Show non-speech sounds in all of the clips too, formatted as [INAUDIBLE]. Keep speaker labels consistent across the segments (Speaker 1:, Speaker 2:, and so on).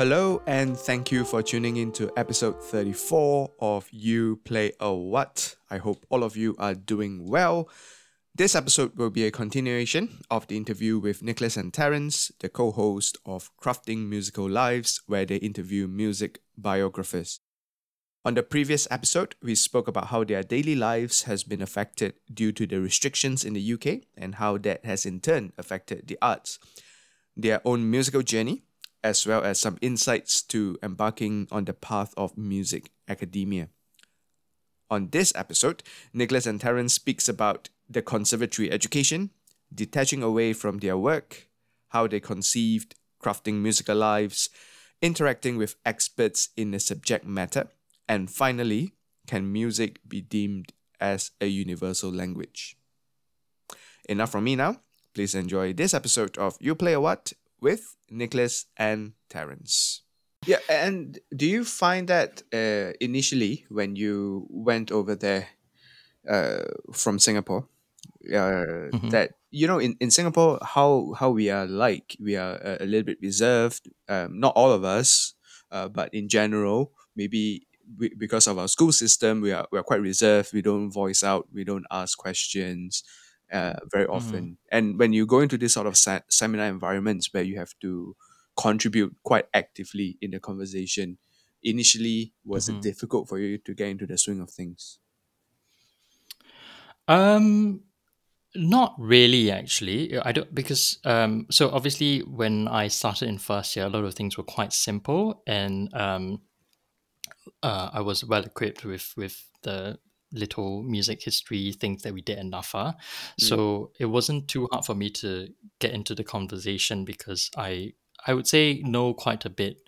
Speaker 1: Hello, and thank you for tuning in to episode 34 of You Play a What. I hope all of you are doing well. This episode will be a continuation of the interview with Nicholas and Terence, the co host of Crafting Musical Lives, where they interview music biographers. On the previous episode, we spoke about how their daily lives has been affected due to the restrictions in the UK and how that has in turn affected the arts. Their own musical journey, as well as some insights to embarking on the path of music academia. On this episode, Nicholas and Terence speaks about the conservatory education, detaching away from their work, how they conceived crafting musical lives, interacting with experts in the subject matter, and finally, can music be deemed as a universal language? Enough from me now. Please enjoy this episode of You Play a What with Nicholas and Terence. Yeah, and do you find that uh, initially when you went over there uh, from Singapore, uh,
Speaker 2: Mhm.
Speaker 1: that you know in, in Singapore how how we are like we are a, a little bit reserved. Um, not all of us, uh, but in general, maybe we, because of our school system, we are we are quite reserved. We don't voice out. We don't ask questions uh, very often. And when you go into this sort of se- seminar environments where you have to contribute quite actively in the conversation, initially was it
Speaker 2: Mhm.
Speaker 1: difficult for you to get into the swing of things?
Speaker 2: Um, not really, actually. I don't because um, so obviously when I started in first year, a lot of things were quite simple, and um, uh, I was well equipped with with the little music history things that we did in NAFA. So it wasn't too hard for me to get into the conversation because I I would say know quite a bit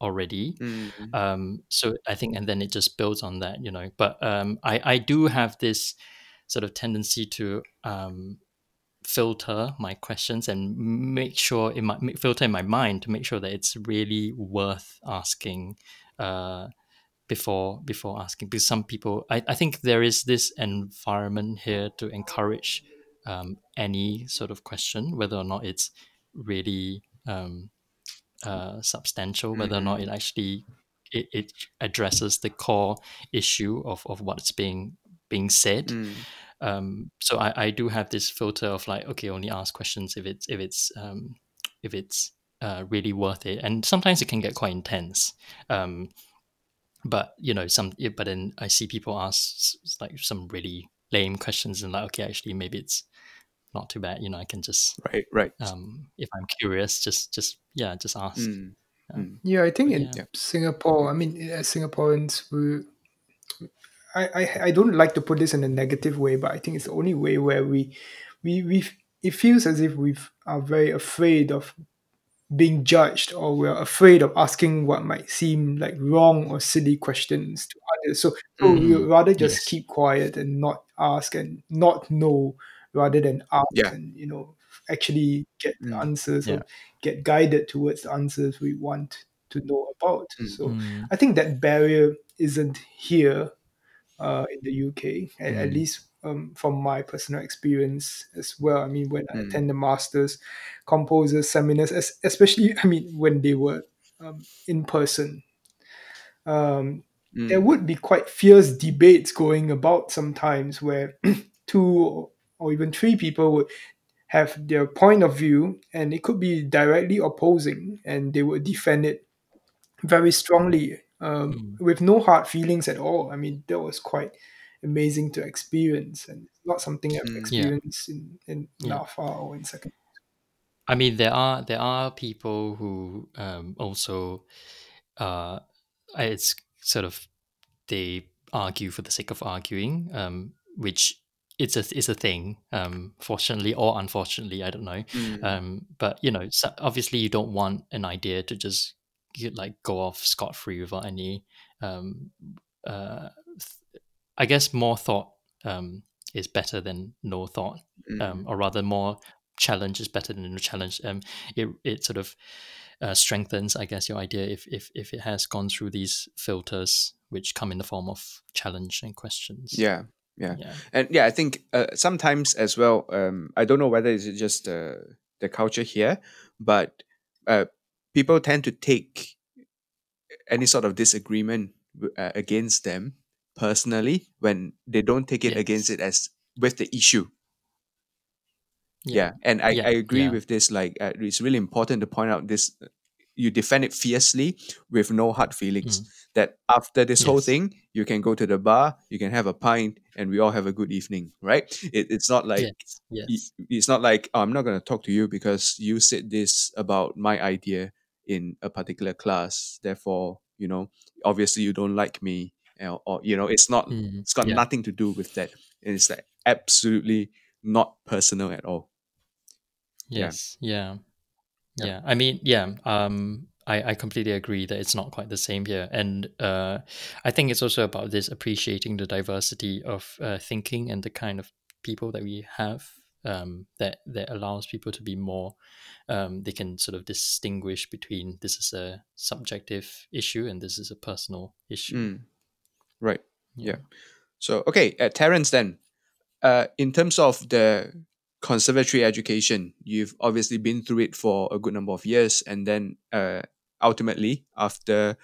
Speaker 2: already.
Speaker 1: Mm.
Speaker 2: um so i think and then it just builds on that you know but um i i do have this sort of tendency to um filter my questions and make sure in my filter in my mind to make sure that it's really worth asking uh before before asking because some people i, I think there is this environment here to encourage um, any sort of question whether or not it's really um, uh, substantial, whether or not it actually it, it addresses the core issue of, of what's being being said.
Speaker 1: Mm.
Speaker 2: Um, so I, I do have this filter of like, okay, only ask questions if it's if it's um, if it's uh, really worth it. And sometimes it can get quite intense. Um, but you know, some but then I see people ask like some really lame questions and like, okay, actually maybe it's not too bad. You know, I can just
Speaker 1: Right, right.
Speaker 2: um, if I'm curious, just just yeah, just ask.
Speaker 1: Mm.
Speaker 2: Yeah.
Speaker 1: Mm.
Speaker 3: Yeah, I think
Speaker 2: But
Speaker 3: in
Speaker 2: yeah.
Speaker 3: Singapore, I mean, as Singaporeans, we, I, I, I don't like to put this in a negative way, but I think it's the only way where we, we, we, it feels as if we are very afraid of being judged, or we're afraid of asking what might seem like wrong or silly questions to others. So, so we would
Speaker 2: Mm,
Speaker 3: rather just
Speaker 2: yes.
Speaker 3: keep quiet and not ask and not know, rather than ask
Speaker 1: Yeah.
Speaker 3: and you know actually get the
Speaker 1: Mm.
Speaker 3: answers or get guided towards the answers we want to know about.
Speaker 1: Mm.
Speaker 3: So
Speaker 2: Mm,
Speaker 3: I think that barrier isn't here uh, in the UK, at, at least um, from my personal experience as well. I mean, when I
Speaker 1: Mm.
Speaker 3: attend the masters, composers, seminars, es- especially, [LAUGHS] I mean, when they were um, in person, um, there
Speaker 1: Mm.
Speaker 3: would be quite fierce debates going about sometimes where [CLEARS THROAT] two or even three people would have their point of view and it could be directly opposing and they would defend it very strongly um,
Speaker 2: Mm.
Speaker 3: with no hard feelings at all. I mean, that was quite amazing to experience and it's not something I've
Speaker 1: Mm.
Speaker 2: Yeah.
Speaker 3: experienced in, in
Speaker 2: Yeah.
Speaker 3: NAFA or in second.
Speaker 2: I mean, there are there are people who um, also uh, it's sort of they argue for the sake of arguing, um, which it's a it's a thing. Um, fortunately or unfortunately, I don't know.
Speaker 1: Mm.
Speaker 2: Um, but you know, so obviously, you don't want an idea to just you like go off scot free without any. Um, uh, th- I guess more thought um, is better than no thought,
Speaker 1: Mm.
Speaker 2: um, or rather, more challenge is better than no challenge. Um, it it sort of uh, strengthens, I guess, your idea if if if it has gone through these filters, which come in the form of challenge and questions.
Speaker 1: yeah, yeah.
Speaker 2: yeah,
Speaker 1: And yeah, I think uh, sometimes as well. Um, I don't know whether it's just the the culture here, but uh, people tend to take any sort of disagreement uh, against them personally when they don't take it against it as with the issue. Yeah, and I,
Speaker 2: Yeah,
Speaker 1: I agree
Speaker 2: yeah.
Speaker 1: with this. Like, uh, it's really important to point out this. uh, You defend it fiercely with no hard feelings. That after this whole
Speaker 2: Mm.
Speaker 1: Thing, you can go to the bar, you can have a pint, and we all have a good evening, right? It, it's not like
Speaker 2: yes, yes,
Speaker 1: it's not like oh, I'm not going to talk to you because you said this about my idea in a particular class. Therefore, you know, obviously you don't like me, or, or you know, it's not.
Speaker 2: Mm,
Speaker 1: It's got
Speaker 2: yeah.
Speaker 1: nothing to do with that. It's like absolutely not personal at all.
Speaker 2: Yes. Yeah.
Speaker 1: Yeah.
Speaker 2: Yeah. I mean, yeah. Um, I, I completely agree that it's not quite the same here, and uh, I think it's also about this appreciating the diversity of uh, thinking and the kind of people that we have. Um, that that allows people to be more. Um, they can sort of distinguish between this is a subjective issue and this is a personal issue.
Speaker 1: Mm. Right. Yeah. So okay, uh, Terence. Then, uh, in terms of the conservatory education, you've obviously been through it for a good number of years, and then uh, ultimately, after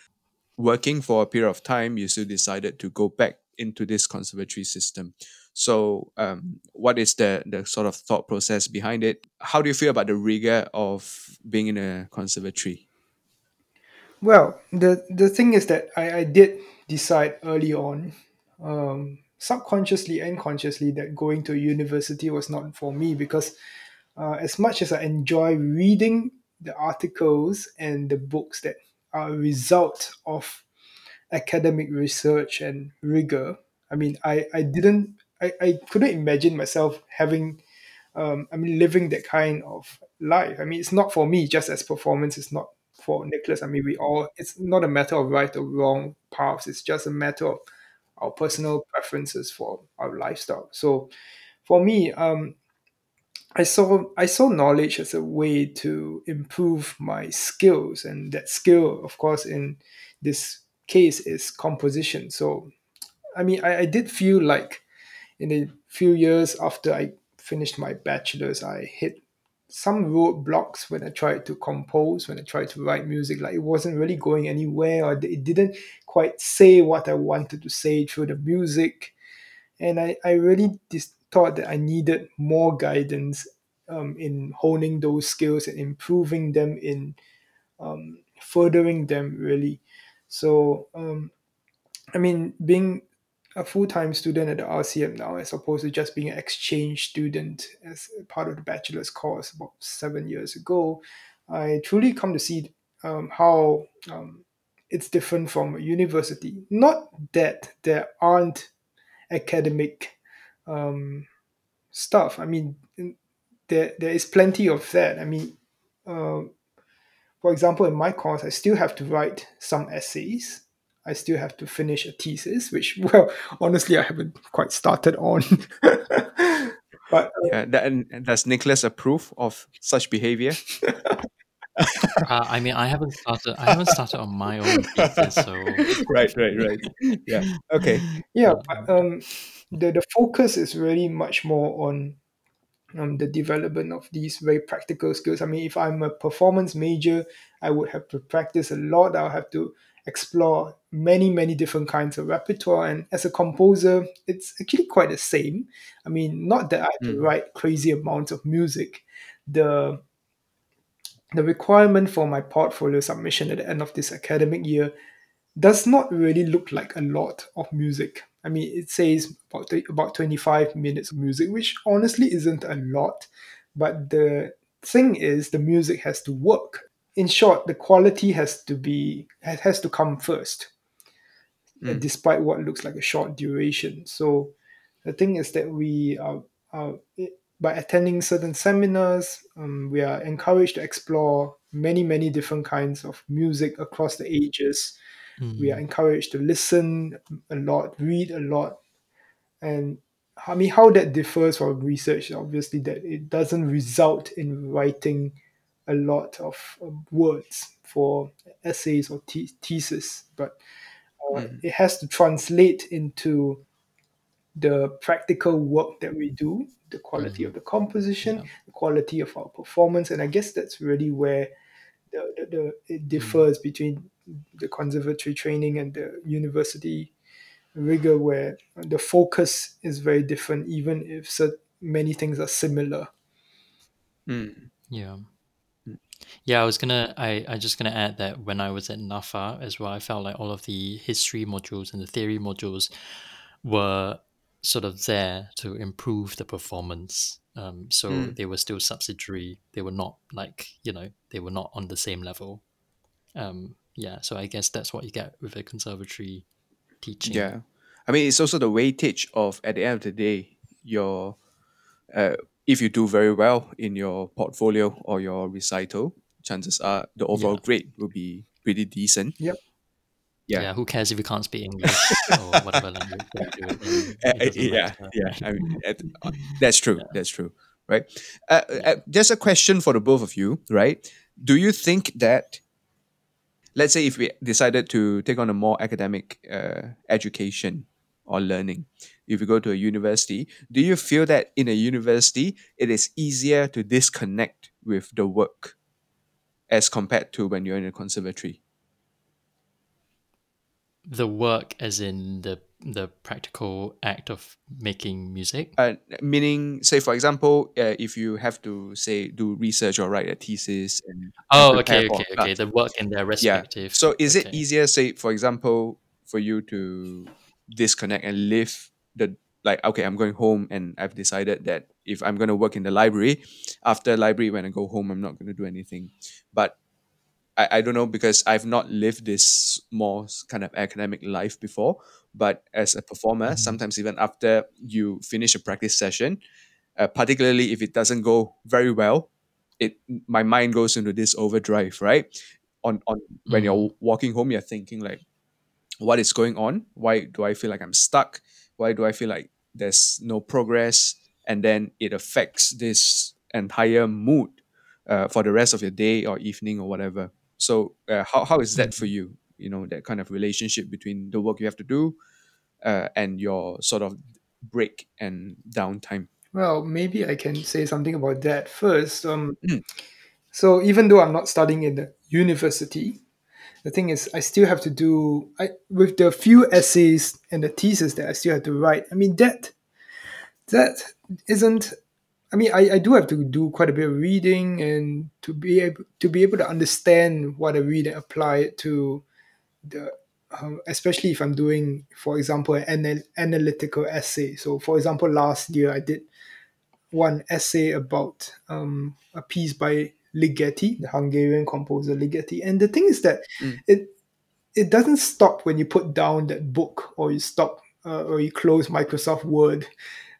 Speaker 1: working for a period of time, you still decided to go back into this conservatory system. So, um, what is the the sort of thought process behind it? How do you feel about the rigor of being in a conservatory?
Speaker 3: Well, the the thing is that I, I did decide early on, um, subconsciously and consciously, that going to university was not for me because uh, as much as I enjoy reading the articles and the books that are a result of academic research and rigor, I mean, I, I didn't, I, I couldn't imagine myself having, um, I mean, living that kind of life. I mean, it's not for me, just as performance is not for Nicholas. I mean, we all, it's not a matter of right or wrong paths, it's just a matter of our personal preferences for our lifestyle. So for me, um, I saw I saw knowledge as a way to improve my skills, and that skill, of course, in this case, is composition. So, I mean, I, I did feel like in a few years after I finished my bachelor's, I hit some roadblocks when I tried to compose, when I tried to write music. Like it wasn't really going anywhere, or it didn't quite say what I wanted to say through the music and I, I really dis- thought that I needed more guidance um, in honing those skills and improving them in um, furthering them really. So um, I mean, being a full-time student at the RCM now, as opposed to just being an exchange student as part of the bachelor's course about seven years ago, I truly come to see um, how um, it's different from university. Not that there aren't academic um, stuff. I mean, there there is plenty of that. I mean, uh, for example, in my course, I still have to write some essays. I still have to finish a thesis, which, [LAUGHS] well, honestly, I haven't quite started on. [LAUGHS] but uh,
Speaker 1: Yeah, that, and and does Nicholas approve of such behavior? [LAUGHS]
Speaker 2: Uh, I mean, I haven't started. I haven't started on my own thesis, so
Speaker 1: right, right, right. Yeah. Okay.
Speaker 3: yeah, but um, the the focus is really much more on um, the development of these very practical skills. I mean, if I'm a performance major, I would have to practice a lot. I'll have to explore many, many different kinds of repertoire. And as a composer, it's actually quite the same. I mean, not that I
Speaker 1: Mm.
Speaker 3: write crazy amounts of music. The the requirement for my portfolio submission at the end of this academic year does not really look like a lot of music. I mean, it says about, about 25 minutes of music, which honestly isn't a lot. But the thing is, the music has to work. In short, the quality has to be has has to come first,
Speaker 1: Mm.
Speaker 3: despite what looks like a short duration. So the thing is that we are, are by attending certain seminars, um, we are encouraged to explore many, many different kinds of music across the ages. We are
Speaker 2: Mm.
Speaker 3: encouraged to listen a lot, read a lot, and I mean how that differs from research. Obviously, that it doesn't result in writing a lot of um, words for essays or the- thesis, but uh,
Speaker 1: Mm.
Speaker 3: it has to translate into the practical work that we do, the quality
Speaker 2: Mm.
Speaker 3: of the composition,
Speaker 2: Yeah.
Speaker 3: the quality of our performance, and I guess that's really where the, the, the it differs between the conservatory training and the university rigor, where the focus is very different, even if so many things are similar.
Speaker 1: Mm.
Speaker 2: Yeah. Yeah, I was gonna I, I just gonna add that when I was at NAFA as well, I felt like all of the history modules and the theory modules were sort of there to improve the performance. Um, so
Speaker 1: Mm.
Speaker 2: they were still subsidiary. They were not like, you know, they were not on the same level. Um, yeah, so I guess that's what you get with a conservatory teaching.
Speaker 1: Yeah. I mean, it's also the weightage of, at the end of the day, your, uh, if you do very well in your portfolio or your recital, chances are the overall
Speaker 2: Yeah.
Speaker 1: grade will be pretty decent.
Speaker 3: Yep.
Speaker 1: Yeah.
Speaker 2: Yeah. who cares if you can't speak English [LAUGHS] or whatever language that you do it? It
Speaker 1: uh, yeah,
Speaker 2: matter,
Speaker 1: yeah. I mean, [LAUGHS] uh, that's true. That's true. Right. Uh, uh, just a question for the both of you. Right. Do you think that, let's say, if we decided to take on a more academic uh, education or learning, if you go to a university, do you feel that in a university it is easier to disconnect with the work as compared to when you're in a conservatory?
Speaker 2: the work as in the the practical act of making music?
Speaker 1: Uh, meaning say for example uh, if you have to say do research or write a thesis and, and
Speaker 2: oh okay okay okay. The work in their respective. yeah.
Speaker 1: so is it easier say for example for you to disconnect and live the like okay i'm going home and i've decided that if i'm going to work in the library after library when i go home i'm not going to do anything but I, I don't know because I've not lived this more kind of academic life before. But as a performer,
Speaker 2: Mhm.
Speaker 1: sometimes even after you finish a practice session, uh, particularly if it doesn't go very well, it my mind goes into this overdrive, right? On on when
Speaker 2: Mm.
Speaker 1: you're walking home, you're thinking like, what is going on? Why do I feel like I'm stuck? Why do I feel like there's no progress? And then it affects this entire mood uh, for the rest of your day or evening or whatever. So uh, how, how is that for you? You know, that kind of relationship between the work you have to do uh, and your sort of break and downtime.
Speaker 3: Well, maybe I can say something about that first. Um,
Speaker 1: Mm.
Speaker 3: so even though I'm not studying in the university, the thing is, I still have to do I, with the few essays and the thesis that I still have to write. I mean that that isn't. I mean, I, I do have to do quite a bit of reading and to be able to be able to understand what I read and apply it to the um, especially if I'm doing, for example, an anal- analytical essay. So, for example, last year I did one essay about um, a piece by Ligeti, the Hungarian composer Ligeti. And the thing is that
Speaker 1: Mm.
Speaker 3: it it doesn't stop when you put down that book or you stop uh, or you close Microsoft Word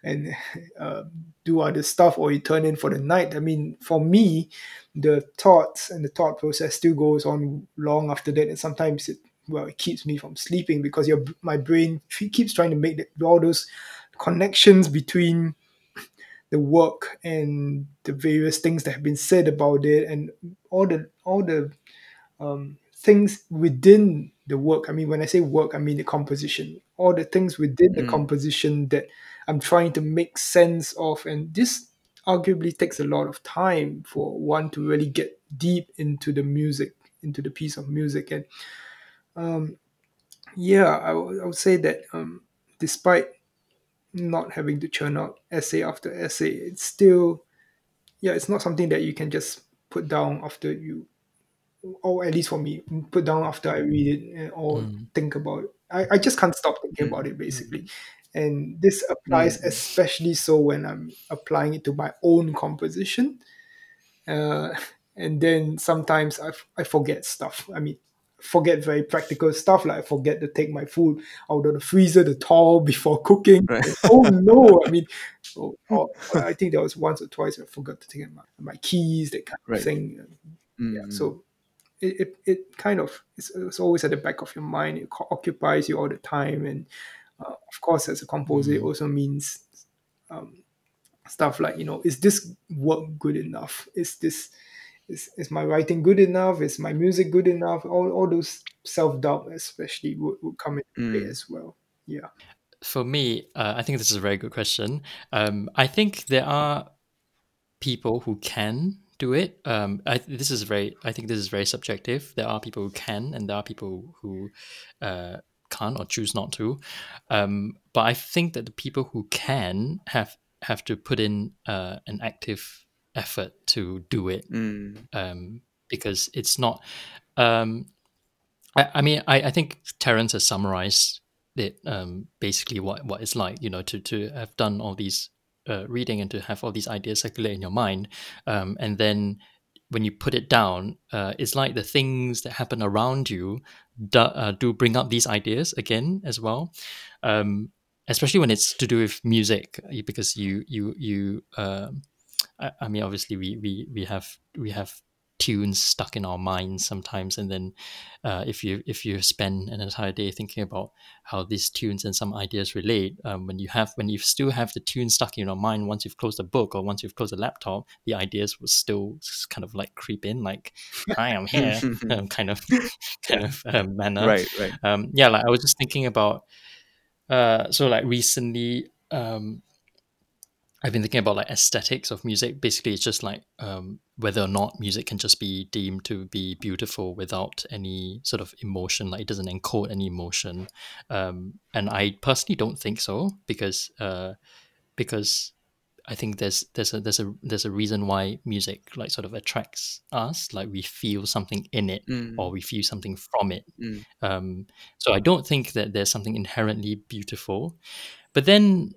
Speaker 3: and uh, do other stuff or you turn in for the night. I mean, for me, the thoughts and the thought process still goes on long after that, and sometimes it well it keeps me from sleeping because your my brain keeps trying to make all those connections between the work and the various things that have been said about it and all the all the um, things within the work. I mean, when I say work, I mean the composition. All the things within the
Speaker 1: Mm.
Speaker 3: composition that I'm trying to make sense of, and this arguably takes a lot of time for one to really get deep into the music, into the piece of music. And um, yeah, I would I would say that um, despite not having to churn out essay after essay, it's still yeah, it's not something that you can just put down after you or at least for me, put down after I read it or
Speaker 2: Mm.
Speaker 3: think about it. I, I just can't stop thinking
Speaker 1: Mm.
Speaker 3: about it basically. And this applies
Speaker 1: Mm.
Speaker 3: especially so when I'm applying it to my own composition. Uh, [LAUGHS] and then sometimes I, f- I forget stuff. I mean, forget very practical stuff like I forget to take my food out of the freezer the thaw [LAUGHS] before cooking.
Speaker 1: Right. [LAUGHS]
Speaker 3: oh no! I mean, oh, oh, I think there was once or twice I forgot to take my, my keys, that kind
Speaker 1: Right.
Speaker 3: of thing. Yeah,
Speaker 1: Mm.
Speaker 3: so it, it, it kind of it's, it's always at the back of your mind. It occupies you all the time, and uh, of course, as a composer, it
Speaker 2: Mm.
Speaker 3: also means um, stuff like you know, is this work good enough? Is this is, is my writing good enough? Is my music good enough? All, all those self doubt, especially, would, would come into play
Speaker 1: Mm.
Speaker 3: as well. Yeah.
Speaker 2: for me, uh, I think this is a very good question. Um, I think there are people who can do it. Um, I, this is very. I think this is very subjective. There are people who can, and there are people who uh, can't or choose not to. Um, but I think that the people who can have have to put in uh, an active effort to do it
Speaker 1: Mm.
Speaker 2: um, because it's not. Um, I, I mean, I, I think Terence has summarized it um, basically what, what it's like, you know, to, to have done all these uh, reading and to have all these ideas circulate in your mind. Um, and then when you put it down, uh, it's like the things that happen around you do, uh, do bring up these ideas again as well. Um, especially when it's to do with music, because you, you, you, um, I, I mean, obviously we, we, we have, we have tunes stuck in our minds sometimes. And then uh, if you if you spend an entire day thinking about how these tunes and some ideas relate um, when you have when you still have the tune stuck in your mind once you've closed the book or once you've closed the laptop the ideas will still kind of like creep in like i'm here [LAUGHS] um, kind of [LAUGHS] kind of um, manner.
Speaker 1: Right, right.
Speaker 2: um, yeah like i was just thinking about uh, so like recently um, I've been thinking about like aesthetics of music. Basically, it's just like um, whether or not music can just be deemed to be beautiful without any sort of emotion, like it doesn't encode any emotion. Um, and I personally don't think so because uh, because I think there's there's a there's a there's a reason why music like sort of attracts us. Like we feel something in it
Speaker 1: Mm.
Speaker 2: or we feel something from it.
Speaker 1: Mm.
Speaker 2: Um, so I don't think that there's something inherently beautiful. But then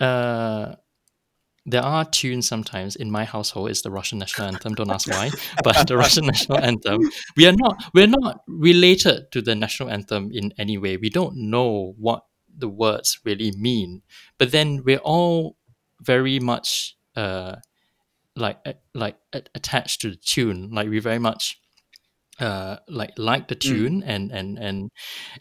Speaker 2: uh, there are tunes sometimes in my household. It's the Russian national anthem. Don't ask why, [LAUGHS] but the Russian national anthem. We are not we're not related to the national anthem in any way. We don't know what the words really mean. But then we're all very much uh, like uh, like attached to the tune. Like we very much uh, like like the tune and and and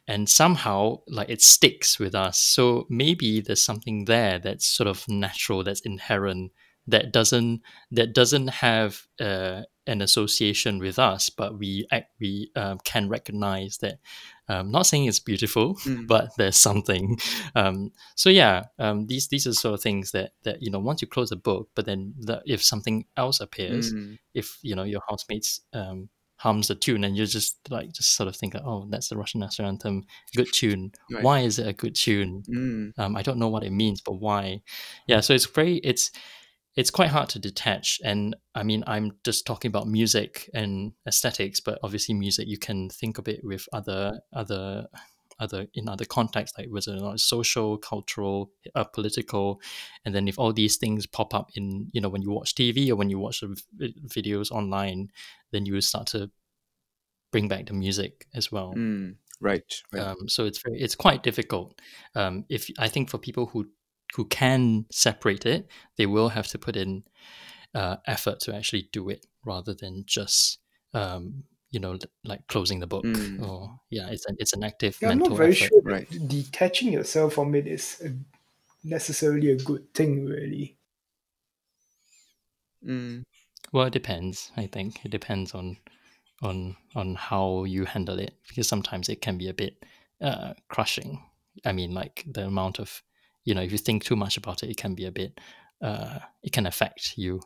Speaker 2: and somehow like it sticks with us so maybe there's something there that's sort of natural that's inherent that doesn't that doesn't have uh, an association with us but we act we um, can recognize that um, not saying it's beautiful
Speaker 1: Mm. [LAUGHS]
Speaker 2: but there's something um, so yeah um, these these are sort of things that that you know once you close a book but then the, if something else appears
Speaker 1: Mm.
Speaker 2: if you know your housemates um, hums a tune and you just like just sort of think oh that's the russian national anthem. Good tune.
Speaker 1: Right.
Speaker 2: why is it a good tune?
Speaker 1: Mm.
Speaker 2: um, i don't know what it means but why? Yeah so it's very it's it's quite hard to detach. And i mean i'm just talking about music and aesthetics but obviously music you can think of it with other other other in other contexts like whether or not it's social cultural uh, political and then if all these things pop up in you know when you watch tv or when you watch v- videos online then you will start to bring back the music as well
Speaker 1: Mm. Right, right.
Speaker 2: um, so it's very it's quite difficult um, if i think for people who who can separate it they will have to put in uh, effort to actually do it rather than just um, you know like closing the book
Speaker 1: Mm.
Speaker 2: or yeah it's an it's an active
Speaker 3: Yeah, I'm
Speaker 2: mental
Speaker 3: not very
Speaker 2: effort
Speaker 3: sure
Speaker 1: Right.
Speaker 3: detaching yourself from it is a, necessarily a good thing, really.
Speaker 1: Mm.
Speaker 2: well it depends i think it depends on on on how you handle it because sometimes it can be a bit uh, crushing i mean like the amount of you know if you think too much about it it can be a bit uh, it can affect you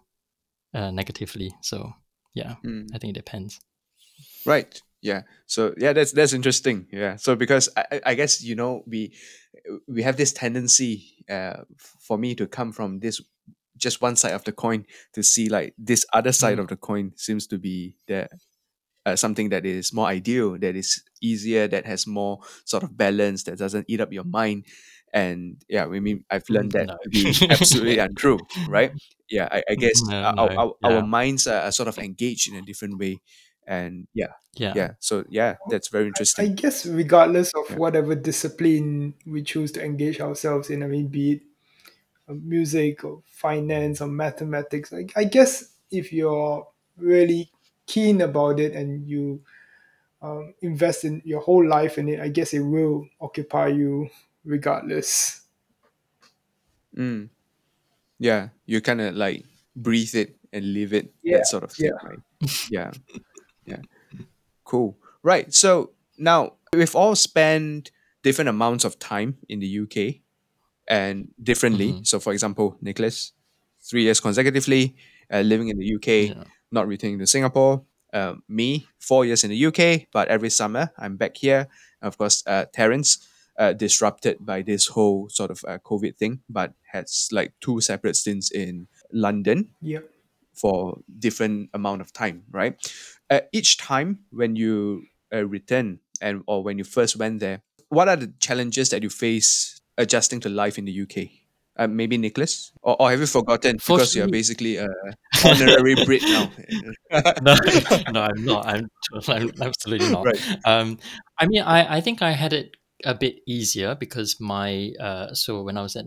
Speaker 2: uh, negatively so yeah
Speaker 1: Mm.
Speaker 2: i think it depends
Speaker 1: Right. Yeah. So yeah, that's that's interesting. Yeah. So because I, I- guess you know we we have this tendency uh, for me to come from this just one side of the coin to see like this other side
Speaker 2: Mm.
Speaker 1: of the coin seems to be the uh, something that is more ideal, that is easier, that has more sort of balance, that doesn't eat up your mind. And yeah, I mean, I've learned that
Speaker 2: No.
Speaker 1: to be absolutely [LAUGHS] untrue, right? Yeah, I, I guess [LAUGHS]
Speaker 2: No,
Speaker 1: our,
Speaker 2: no,
Speaker 1: our, our minds are, are sort of engaged in a different way and yeah,
Speaker 2: Yeah.
Speaker 1: yeah. So yeah, that's very interesting
Speaker 3: I
Speaker 1: interesting.
Speaker 3: guess regardless of
Speaker 1: Yeah.
Speaker 3: whatever discipline we choose to engage ourselves in, I mean, be it uh, music or finance or mathematics, I, I guess if you're really keen about it and you um, invest in your whole life in it, I guess it will occupy you regardless.
Speaker 1: Mm. Yeah, you kind of like breathe it and live it,
Speaker 3: Yeah,
Speaker 1: that sort of thing,
Speaker 3: yeah.
Speaker 1: right? Yeah, yeah. Cool. Right. So now we've all spent different amounts of time in the UK and differently.
Speaker 2: Mhm.
Speaker 1: So, for example, Nicholas, three years consecutively uh, living in the UK,
Speaker 2: Yeah.
Speaker 1: not returning to Singapore. Uh, me, four years in the UK, but every summer I'm back here. Of course, uh, Terence, uh, disrupted by this whole sort of uh, COVID thing, but has like two separate stints in London
Speaker 3: Yep.
Speaker 1: for different amount of time, right? Uh, each time when you uh, return and or when you first went there, what are the challenges that you face adjusting to life in the UK? Uh, maybe Nicholas, or, or have you forgotten because you're basically a [LAUGHS] honorary Brit now? [LAUGHS]
Speaker 2: no, no, I'm not. I'm, [LAUGHS] I'm absolutely not.
Speaker 1: Right.
Speaker 2: Um, I mean, I, I think I had it a bit easier because my uh, so when I was at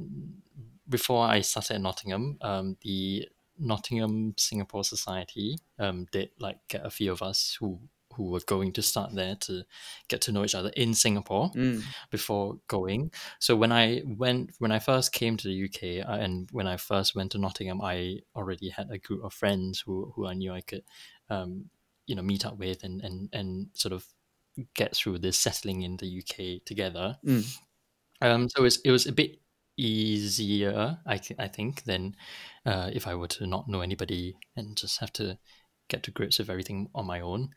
Speaker 2: before I started at Nottingham, um, the Nottingham Singapore Society um, did like get a few of us who who were going to start there to get to know each other in Singapore
Speaker 1: Mm,
Speaker 2: before going. So when I went, when I first came to the UK, uh, and when I first went to Nottingham, I already had a group of friends who who I knew I could, um, you know, meet up with and and and sort of get through this settling in the UK together.
Speaker 1: mm,
Speaker 2: Um, so it was, it was a bit easier, I, th- I think, than uh, if I were to not know anybody and just have to get to grips with everything on my own.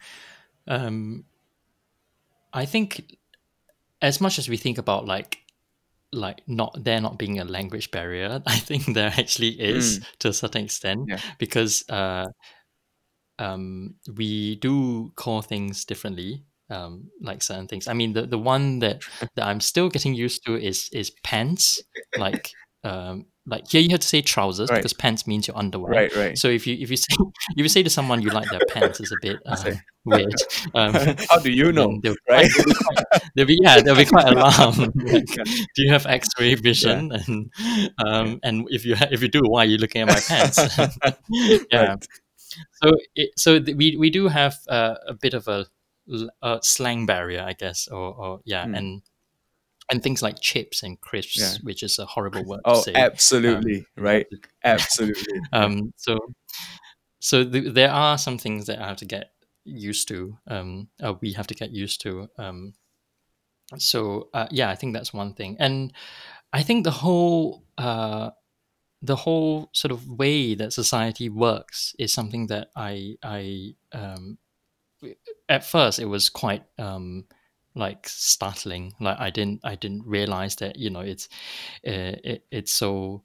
Speaker 2: Um, I think as much as we think about like like not there not being a language barrier, [LAUGHS] I think there actually is to a certain extent
Speaker 1: Yeah.
Speaker 2: because uh, um, we do call things differently. Um, like certain things. I mean, the, the one that, [LAUGHS] that I'm still getting used to is is pants. Like um, like here you have to say trousers
Speaker 1: Right.
Speaker 2: because pants means your underwear.
Speaker 1: right, right.
Speaker 2: So if you if you say [LAUGHS] if you say to someone you like their pants, it's a bit [LAUGHS] uh, weird. Um,
Speaker 1: How do you know?
Speaker 2: they'll,
Speaker 1: right?
Speaker 2: they'll be quite, they'll be yeah, they'll be quite alarmed. like, do you have X-ray vision? And um, and if you ha- if you do, why are you looking at my pants? yeah.
Speaker 1: Right.
Speaker 2: So it, so th- we we do have uh, a bit of a, a slang barrier, I guess, or, or yeah,
Speaker 1: Hmm.
Speaker 2: and and things like chips and crisps,
Speaker 1: Yeah.
Speaker 2: which is a horrible word
Speaker 1: Oh,
Speaker 2: to say.
Speaker 1: absolutely.
Speaker 2: Um,
Speaker 1: right. [LAUGHS] Absolutely.
Speaker 2: um, so so th- there are some things that I have to get used to. Um, uh, we have to get used to. Um, so uh, yeah, I think that's one thing, and I think the whole uh, the whole sort of way that society works is something that I I um, at first it was quite um, like startling. Like I didn't I didn't realize that you know it's uh, it, it's so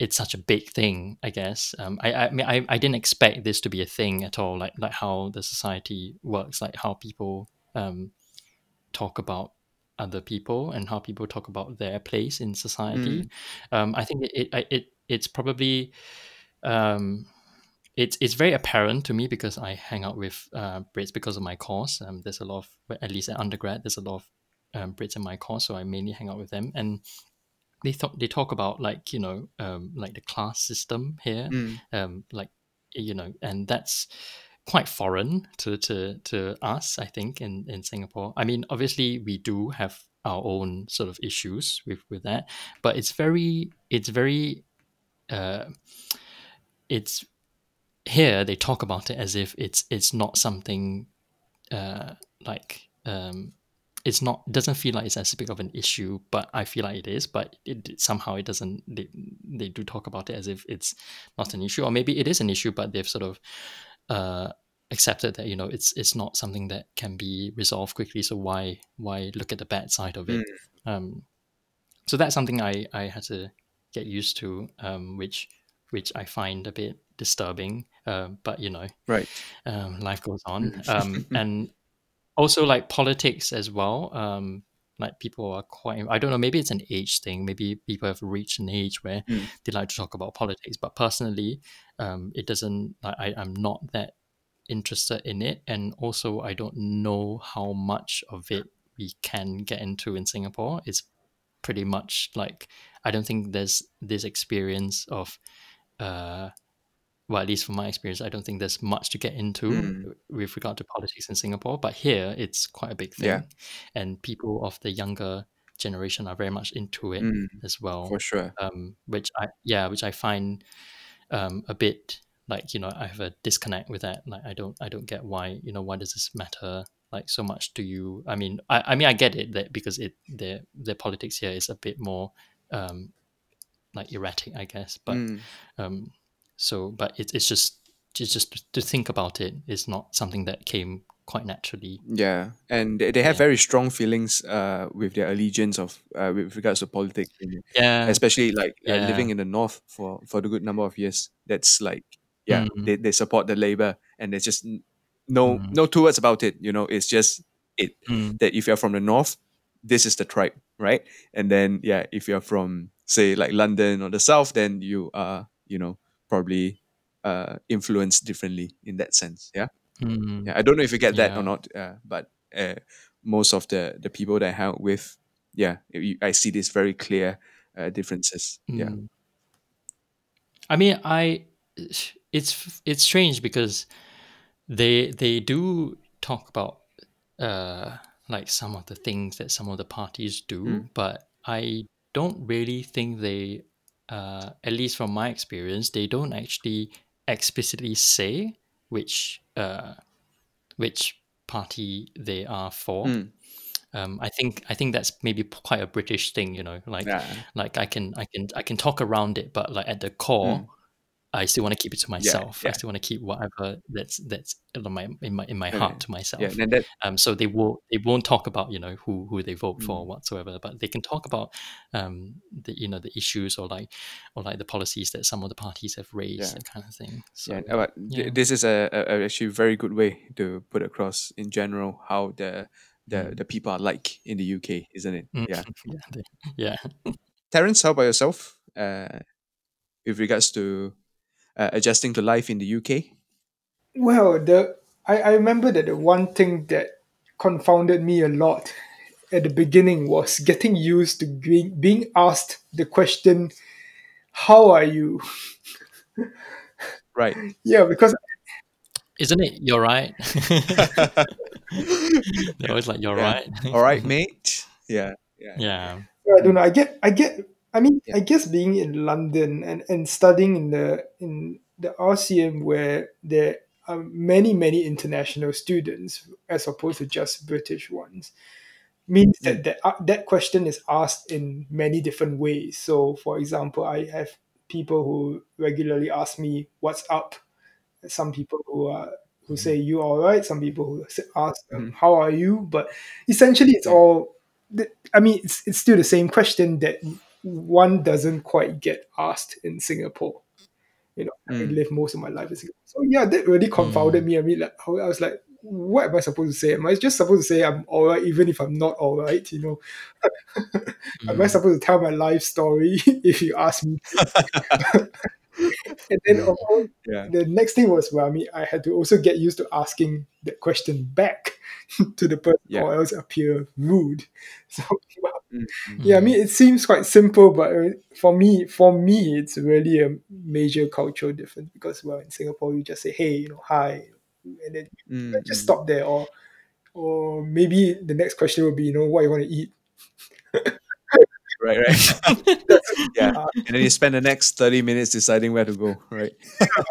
Speaker 2: it's such a big thing i guess. Um, I, I mean I, I didn't expect this to be a thing at all like like how the society works like how people um, talk about other people and how people talk about their place in society. Um, i think it, it, it it's probably um, it's it's very apparent to me because I hang out with uh, Brits because of my course. Um, there's a lot of at least at undergrad, there's a lot of um, Brits in my course, so I mainly hang out with them, and they thought they talk about like you know um, like the class system here,
Speaker 1: Mm,
Speaker 2: um, like you know, and that's quite foreign to to to us. I think in in Singapore. I mean, obviously we do have our own sort of issues with with that, but it's very it's very uh, it's here they talk about it as if it's it's not something uh, like um, it's not it doesn't feel like it's as big of an issue, but I feel like it is. But it, it- somehow it doesn't. They, they do talk about it as if it's not an issue, or maybe it is an issue, but they've sort of uh, accepted that you know it's it's not something that can be resolved quickly. So why why look at the bad side of it? Um, so that's something I I had to get used to, um, which which I find a bit disturbing. Um, but you know,
Speaker 1: right.
Speaker 2: um, life goes on [LAUGHS] um, and also like politics as well um, like people are quite i don't know maybe it's an age thing maybe people have reached an age where
Speaker 1: Mm.
Speaker 2: they like to talk about politics but personally um, it doesn't I- i'm not that interested in it, and also I don't know how much of it we can get into in Singapore. It's pretty much like I don't think there's this experience of, uh, well, at least from my experience, I don't think there's much to get into
Speaker 1: Mm.
Speaker 2: with regard to politics in Singapore. But here, it's quite a big thing,
Speaker 1: Yeah.
Speaker 2: and people of the younger generation are very much into it
Speaker 1: Mm.
Speaker 2: as well
Speaker 1: For sure.
Speaker 2: um, which I yeah, which I find um, a bit like you know I have a disconnect with that. Like I don't I don't get why you know why does this matter like so much to you? I mean I, I mean I get it that because it their the politics here is a bit more um, like erratic I guess, but
Speaker 1: Mm.
Speaker 2: um, so but it's it's just it's just to think about it is not something that came quite naturally.
Speaker 1: Yeah, and they, they have
Speaker 2: Yeah.
Speaker 1: very strong feelings uh, with their allegiance of uh, with regards to politics,
Speaker 2: Yeah,
Speaker 1: especially like uh,
Speaker 2: Yeah.
Speaker 1: living in the north for for the good number of years. That's like yeah,
Speaker 2: Mm.
Speaker 1: they, they support the labor, and there's just no
Speaker 2: Mm.
Speaker 1: no two words about it. You know, it's just it
Speaker 2: Mm,
Speaker 1: that if you're from the north, this is the tribe, right? And then yeah, if you're from say like London or the south, then you are you know probably uh influenced differently in that sense. Yeah.
Speaker 2: mm,
Speaker 1: Yeah, I don't know if you get that
Speaker 2: Yeah.
Speaker 1: or not, uh, but uh, most of the the people that I hang out with, yeah, you- I see these very clear uh, differences. Yeah,
Speaker 2: Mm. I mean, I it's it's strange because they they do talk about uh like some of the things that some of the parties do,
Speaker 1: Mm.
Speaker 2: but I don't really think they uh at least from my experience, they don't actually explicitly say which uh which party they are for.
Speaker 1: Mm.
Speaker 2: Um, I think I think that's maybe quite a British thing, you know. Like
Speaker 1: yeah,
Speaker 2: like I can I can I can talk around it, but like at the core,
Speaker 1: Mm.
Speaker 2: I still want to keep it to myself. I
Speaker 1: yeah.
Speaker 2: still want to keep whatever that's that's in my in my in my heart to myself.
Speaker 1: yeah. That
Speaker 2: Um, so they will they won't talk about you know who who they vote for
Speaker 1: Mm.
Speaker 2: whatsoever, but they can talk about um the you know the issues or like or like the policies that some of the parties have raised,
Speaker 1: Yeah.
Speaker 2: that kind of thing. So
Speaker 1: yeah, but th-
Speaker 2: yeah.
Speaker 1: this is a, a, actually very good way to put across in general how the the,
Speaker 2: Mm.
Speaker 1: the people are like in the UK, isn't it?
Speaker 2: Mm.
Speaker 1: Yeah. [LAUGHS]
Speaker 2: yeah, yeah.
Speaker 1: Terence, how about yourself? Uh, with regards to uh, adjusting to life in the UK.
Speaker 3: Well, the I, I remember that the one thing that confounded me a lot at the beginning was getting used to being being asked the question, "How are you?" [LAUGHS]
Speaker 1: Right.
Speaker 3: Yeah, because
Speaker 2: Isn't it? You're right. [LAUGHS] They're always like, "You're
Speaker 1: Yeah.
Speaker 2: right."
Speaker 1: All right, [LAUGHS] mate. Yeah. Yeah.
Speaker 2: yeah.
Speaker 3: I don't know. I get, I get. I mean,
Speaker 1: Yeah.
Speaker 3: I guess being in London and, and studying in the in the RCM where there are many many international students as opposed to just British ones means that that, uh, that question is asked in many different ways. So, for example, I have people who regularly ask me, "What's up?" Some people who are who say you all right. Some people who ask um,
Speaker 1: Mhm.
Speaker 3: how are you. But essentially, it's
Speaker 1: Yeah.
Speaker 3: all. I mean, it's it's still the same question that one doesn't quite get asked in Singapore. You know, I
Speaker 1: Mm.
Speaker 3: live most of my life in Singapore, so yeah, that really confounded me. I mean, like, I was like, what am I supposed to say? Am I just supposed to say I'm all right, even if I'm not all right? You know, [LAUGHS] am I
Speaker 2: Mm.
Speaker 3: supposed to tell my life story [LAUGHS] if you ask me? [LAUGHS] [LAUGHS] and then of course,
Speaker 1: Yeah.
Speaker 3: the next thing was well, I mean, I had to also get used to asking that question back [LAUGHS] to the person,
Speaker 1: Yeah.
Speaker 3: or else appear rude. [LAUGHS] So
Speaker 1: Mm.
Speaker 3: yeah, I mean, it seems quite simple, but uh, for me, for me, it's really a major cultural difference because well, in Singapore, you just say hey, you know, hi, and then
Speaker 1: Mm,
Speaker 3: you just stop there, or or maybe the next question will be, you know, what you want to eat.
Speaker 1: Right, right. [LAUGHS] yeah.
Speaker 3: Uh,
Speaker 1: And then you spend the next 30 minutes deciding where to go, right?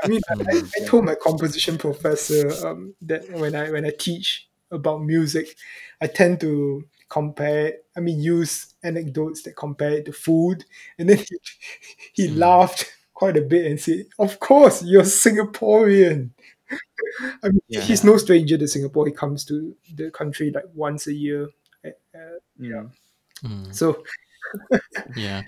Speaker 3: I mean, I, I. Told my composition professor um, that when I when I teach about music, I tend to compare. I mean, use anecdotes that compare it to food, and then he, [LAUGHS] he
Speaker 2: Mm.
Speaker 3: laughed quite a bit and said, "Of course, you're Singaporean." I mean,
Speaker 1: Yeah.
Speaker 3: he's no stranger to Singapore. He comes to the country like once a year. Uh,
Speaker 1: Mm.
Speaker 2: Mm.
Speaker 3: so
Speaker 2: Yeah.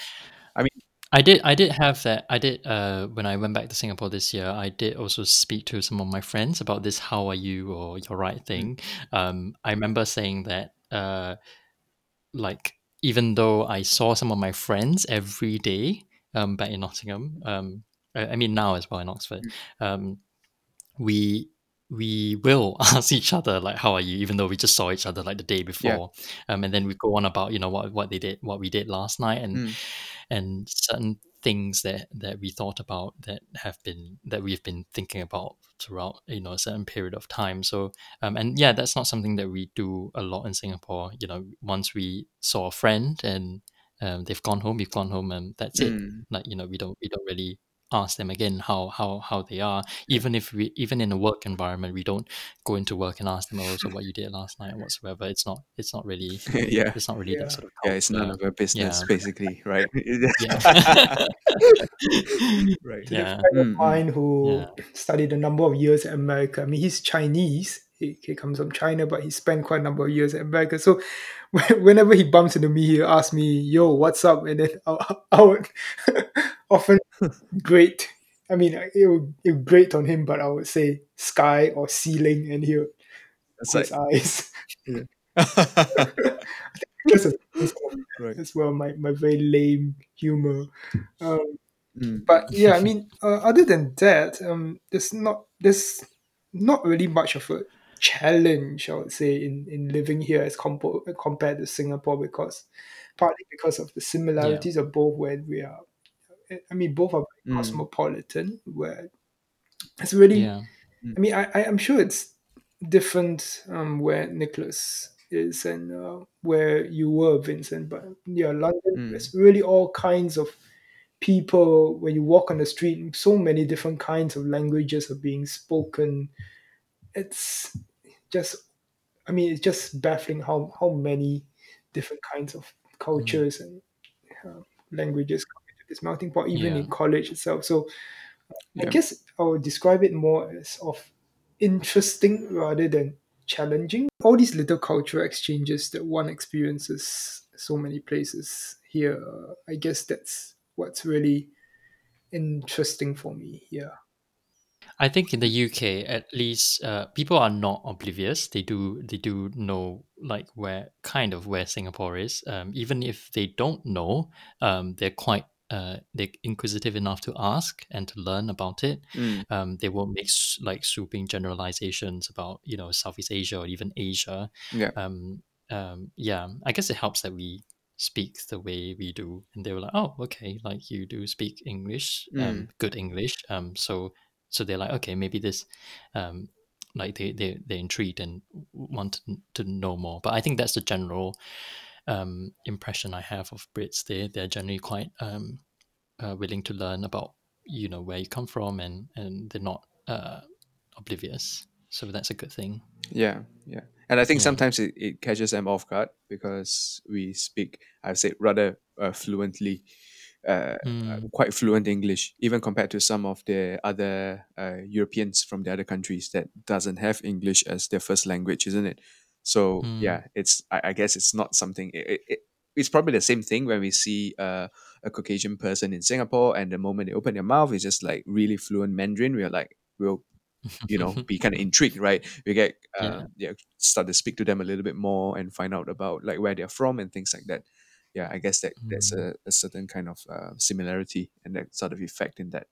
Speaker 1: I mean-
Speaker 2: I did I did have that I did uh when I went back to Singapore this year, I did also speak to some of my friends about this how are you or your right thing. Um I remember saying that uh like even though I saw some of my friends every day um back in Nottingham, um I, I mean now as well in Oxford, um we we will [LAUGHS] ask each other like how are you? even though we just saw each other like the day before. Um, and then we go on about you know what what they did what we did last night and
Speaker 1: Mm.
Speaker 2: and certain things that that we thought about that have been that we've been thinking about throughout you know a certain period of time. So um and yeah that's not something that we do a lot in singapore. You know once we saw a friend and um, they've gone home we've gone home and that's it.
Speaker 1: Mm.
Speaker 2: like you know we don't we don't really ask them again how how how they are even if we even in a work environment we don't go into work and ask them also what you did last night and whatsoever it's not it's not really [LAUGHS]
Speaker 1: yeah.
Speaker 2: it's not really
Speaker 3: Yeah.
Speaker 2: that sort of
Speaker 1: Yeah, it's none of our business,
Speaker 2: yeah.
Speaker 1: basically, right?
Speaker 2: yeah [LAUGHS] [LAUGHS]
Speaker 1: right.
Speaker 3: to the
Speaker 2: Yeah.
Speaker 3: friend of
Speaker 1: Mm, mm.
Speaker 3: mine who
Speaker 2: Yeah.
Speaker 3: studied a number of years in America. I mean, he's Chinese. He, he comes from China, but he spent quite a number of years in America. So whenever he bumps into me, he'll ask me, "Yo, what's up?" And then I, I would often grate. I mean, it would, it would grate on him, but I would say sky or ceiling, and he would roll
Speaker 1: like,
Speaker 3: his eyes. [LAUGHS] Just a, [LAUGHS]
Speaker 1: right.
Speaker 3: as well, my, my very lame humor. Um,
Speaker 1: Mm.
Speaker 3: but yeah, I mean, uh, other than that, um, there's not there's not really much of a challenge, I would say, in, in living here as compo- compared to Singapore because partly because of the similarities of both where we are. I mean, both are
Speaker 1: Mm.
Speaker 3: cosmopolitan. Where it's really,
Speaker 2: yeah
Speaker 3: I mean, I, I I'm sure it's different um, where Nicholas is and uh, where you were, Vincent. But yeah, London,
Speaker 1: Mm.
Speaker 3: there's really all kinds of people when you walk on the street so many different kinds of languages are being spoken it's just i mean it's just baffling how how many different kinds of cultures and uh, languages this melting pot even
Speaker 2: Yeah.
Speaker 3: in college itself so i guess i would describe it more as of interesting rather than challenging all these little cultural exchanges that one experiences so many places here uh, i guess that's what's really interesting for me yeah
Speaker 2: I think in the UK, at least, uh, people are not oblivious. They do they do know like where kind of where Singapore is. Um, even if they don't know, um, they're quite uh, they're inquisitive enough to ask and to learn about it.
Speaker 1: Mm.
Speaker 2: Um, they won't make like sweeping generalizations about you know Southeast Asia or even Asia.
Speaker 1: Yeah.
Speaker 2: Um, um, yeah, I guess it helps that we speak the way we do, and they were like, oh, okay, like you do speak English, um, good English. Um, so so they're like okay maybe this um like they, they they're intrigued and want to, to know more but i think that's the general um impression i have of brits they they're generally quite um uh, willing to learn about you know where you come from and and they're not uh oblivious so that's a good thing
Speaker 1: Yeah, yeah. And I think
Speaker 2: Yeah.
Speaker 1: sometimes it, it catches them off guard because we speak, I've said, rather uh, fluently, uh,
Speaker 2: Mm,
Speaker 1: quite fluent English, even compared to some of the other uh, Europeans from the other countries that doesn't have English as their first language, isn't it? So
Speaker 2: Mm.
Speaker 1: yeah, it's I, I guess it's not something. It, it, it, it's probably the same thing when we see uh, a Caucasian person in Singapore, and the moment they open their mouth, it's just like really fluent Mandarin. We're like, we'll you know be kind of intrigued right we get [LAUGHS] uh, yeah. start to speak to them a little bit more and find out about like where they're from and things like that yeah i guess that that's a, a certain kind of uh, similarity and that sort of effect in that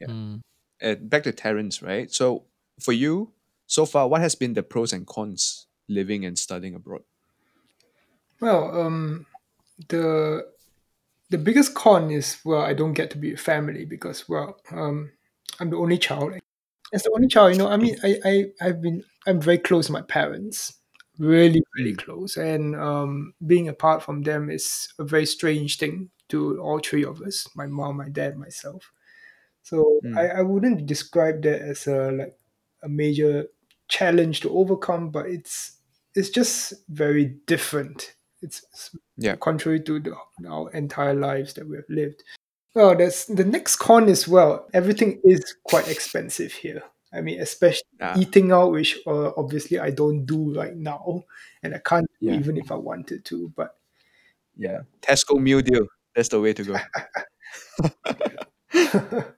Speaker 1: Yeah.
Speaker 2: Mm.
Speaker 1: and back to Terence, right so for you so far what has been the pros and cons living and studying abroad?
Speaker 3: Well um the the biggest con is well i don't get to be a family because well um i'm the only child. As the only child you know i mean i, I i've been i'm very close to my parents really really close. And um being apart from them is a very strange thing to all three of us my mom my dad myself. So
Speaker 1: Mm.
Speaker 3: I, I wouldn't describe that as a like a major challenge to overcome but it's it's just very different. It's, it's
Speaker 1: Yeah.
Speaker 3: contrary to the, our entire lives that we have lived. Well there's the next con as well. Everything is quite expensive here. I mean especially
Speaker 1: Ah,
Speaker 3: eating out which uh, obviously i don't do right now and i can't
Speaker 1: Yeah.
Speaker 3: even if i wanted to but
Speaker 1: yeah. Tesco meal deal that's the way to go. [LAUGHS]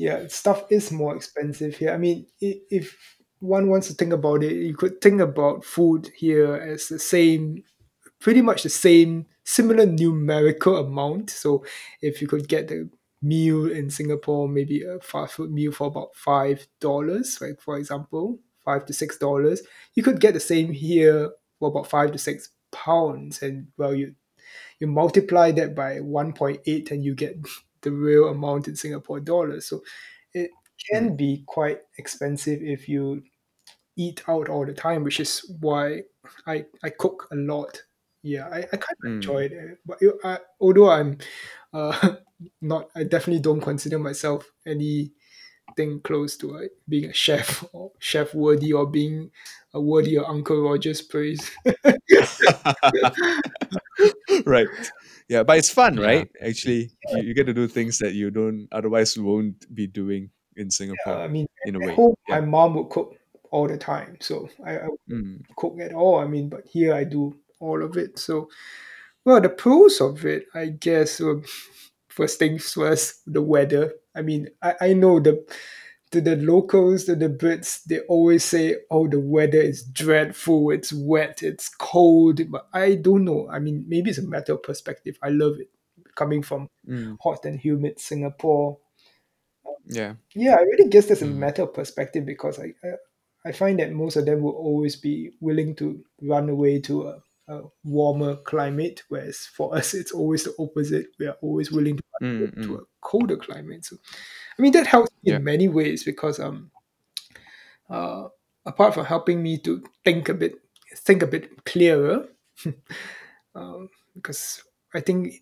Speaker 3: Yeah, stuff is more expensive here. I mean, if one wants to think about it, you could think about food here as the same, pretty much the same, similar numerical amount. So if you could get the meal in Singapore, maybe a fast food meal for about five dollars, like for example, five to six dollars, you could get the same here for about five to six pounds, and well, you you multiply that by 1.8 and you get [LAUGHS] the real amount in Singapore dollars. So it can be quite expensive if you eat out all the time, which is why I, I cook a lot. Yeah, I, I kind of
Speaker 1: Mm.
Speaker 3: enjoy it. But you- I, although I'm uh, [LAUGHS] not, I definitely don't consider myself anything close to like being a chef [LAUGHS] or chef worthy or being a worthy of Uncle Roger's praise. [LAUGHS]
Speaker 1: right. Yeah, but it's fun,
Speaker 2: Yeah.
Speaker 1: right? Actually, you, you get to do things that you don't otherwise won't be doing in Singapore.
Speaker 3: I mean,
Speaker 1: in a way,
Speaker 3: home,
Speaker 1: yeah.
Speaker 3: my mom would cook all the time, so I, I
Speaker 1: Mm.
Speaker 3: cook at all. I mean, but here I do all of it. So, well, the pros of it, I guess, um, [LAUGHS] first things first, the weather. I mean, I, I know the to the locals, to the Brits, they always say, "Oh, the weather is dreadful. It's wet. It's cold." But I don't know. I mean, maybe it's a matter of perspective. I love it coming from
Speaker 1: Mm.
Speaker 3: hot and humid Singapore
Speaker 1: Yeah.
Speaker 3: yeah, I really guess that's a
Speaker 2: Mm.
Speaker 3: matter of perspective because I, I I find that most of them will always be willing to run away to a, a warmer climate, whereas for [LAUGHS] us it's always the opposite. We are always willing to run away
Speaker 1: Mm,
Speaker 3: to
Speaker 1: mm.
Speaker 3: a colder climate. So, I mean that helps me
Speaker 1: Yeah.
Speaker 3: in many ways because um uh apart from helping me to think a bit think a bit clearer, [LAUGHS] um, because I think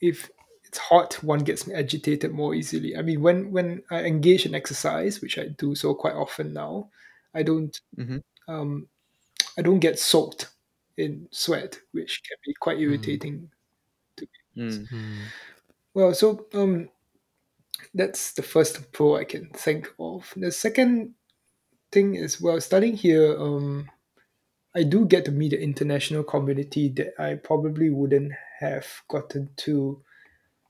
Speaker 3: if it's hot, one gets agitated more easily. I mean, when when I engage in exercise, which I do so quite often now, I don't
Speaker 1: Mhm.
Speaker 3: um, I don't get soaked in sweat, which can be quite irritating.
Speaker 1: Mm.
Speaker 2: Mm.
Speaker 3: Well, so um, that's the first pro I can think of. The second thing is well, studying here, um, I do get to meet the international community that I probably wouldn't have gotten to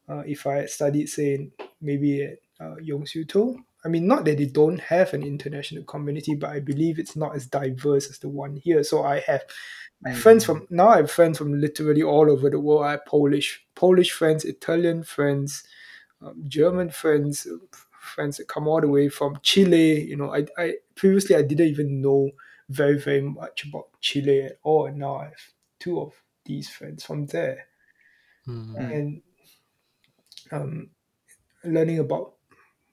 Speaker 3: uh, if I had studied, say, maybe at uh, Yong To. I mean, not that they don't have an international community, but I believe it's not as diverse as the one here. So I have my friends from now. I have friends from literally all over the world. I have Polish, Polish friends, Italian friends, um, German friends, friends that come all the way from Chile. You know, I, I previously I didn't even know very very much about Chile at all, and now I have two of these friends from there,
Speaker 2: Mm.
Speaker 1: Mm.
Speaker 3: and um, learning about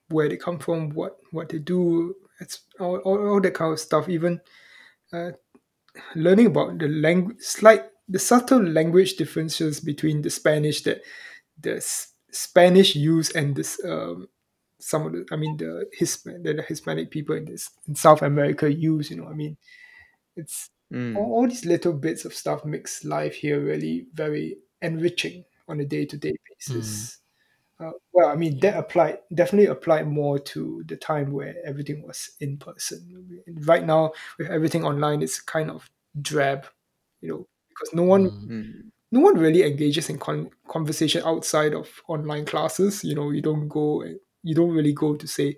Speaker 3: where they come from, what what they do, it's all, all, all that kind of stuff. Even uh, learning about the language, slight the subtle language differences between the Spanish that the S- Spanish use and this um, some of the I mean the Hisp- the Hispanic people in this in South America use. You know, I mean, it's
Speaker 1: Mm.
Speaker 3: all, all these little bits of stuff makes life here really very enriching on a day to day basis. Uh, well, I mean, that applied definitely applied more to the time where everything was in person. Right now, with everything online, it's kind of drab, you know, because no one
Speaker 2: Mm.
Speaker 1: Mm.
Speaker 3: no one really engages in con- conversation outside of online classes. You know, you don't go, you don't really go to say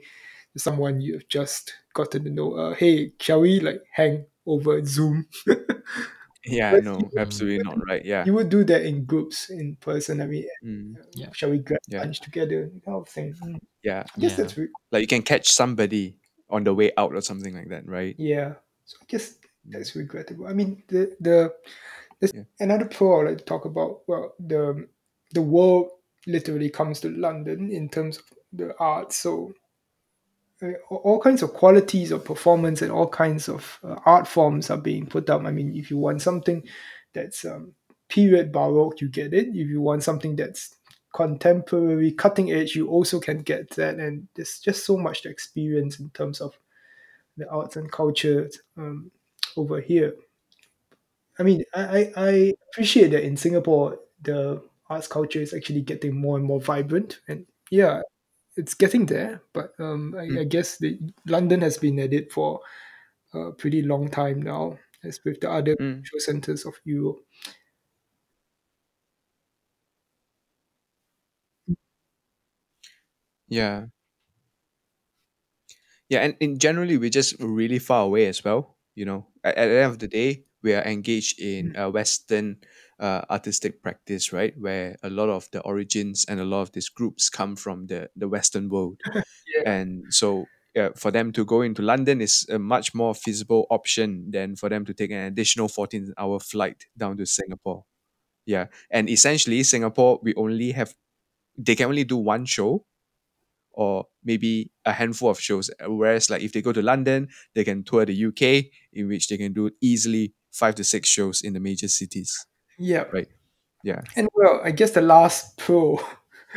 Speaker 3: to someone you've just gotten to know, uh, hey, shall we like hang over Zoom? [LAUGHS]
Speaker 1: Yeah, no, absolutely not right. Yeah.
Speaker 3: You would do that in groups in person. I mean,
Speaker 1: Mm.
Speaker 2: Yeah.
Speaker 3: shall we grab
Speaker 1: Yeah.
Speaker 3: lunch together? Kind of thing. Mm.
Speaker 1: Yeah.
Speaker 3: I guess
Speaker 2: Yeah.
Speaker 3: that's re-
Speaker 1: Like you can catch somebody on the way out or something like that, right?
Speaker 3: yeah. So I guess that's regrettable. I mean, the the there's
Speaker 1: Yeah.
Speaker 3: another pro I'd like to talk about. Well, the the world literally comes to London in terms of the arts. So all kinds of qualities of performance and all kinds of uh, art forms are being put up. I mean, if you want something that's um, period baroque, you get it. If you want something that's contemporary, cutting edge, you also can get that. And there's just so much to experience in terms of the arts and culture um, over here. I mean, I I appreciate that in Singapore, the arts culture is actually getting more and more vibrant. And yeah, it's getting there. But um, I,
Speaker 1: Mm.
Speaker 3: I guess the, London has been at it for a pretty long time now, as with the other
Speaker 1: Mm.
Speaker 3: centers of Europe.
Speaker 1: Yeah. Yeah, and in generally we're just really far away as well. You know, at, at the end of the day, we are engaged in a Western uh, artistic practice, right? Where a lot of the origins and a lot of these groups come from the, the Western world. [LAUGHS]
Speaker 3: Yeah.
Speaker 1: And so uh, for them to go into London is a much more feasible option than for them to take an additional 14 hour flight down to Singapore. Yeah. And essentially, Singapore, we only have, they can only do one show or maybe a handful of shows. Whereas, like, if they go to London, they can tour the UK, in which they can do easily five to six shows in the major cities.
Speaker 3: Yeah.
Speaker 1: Right. Yeah.
Speaker 3: And well, I guess the last pro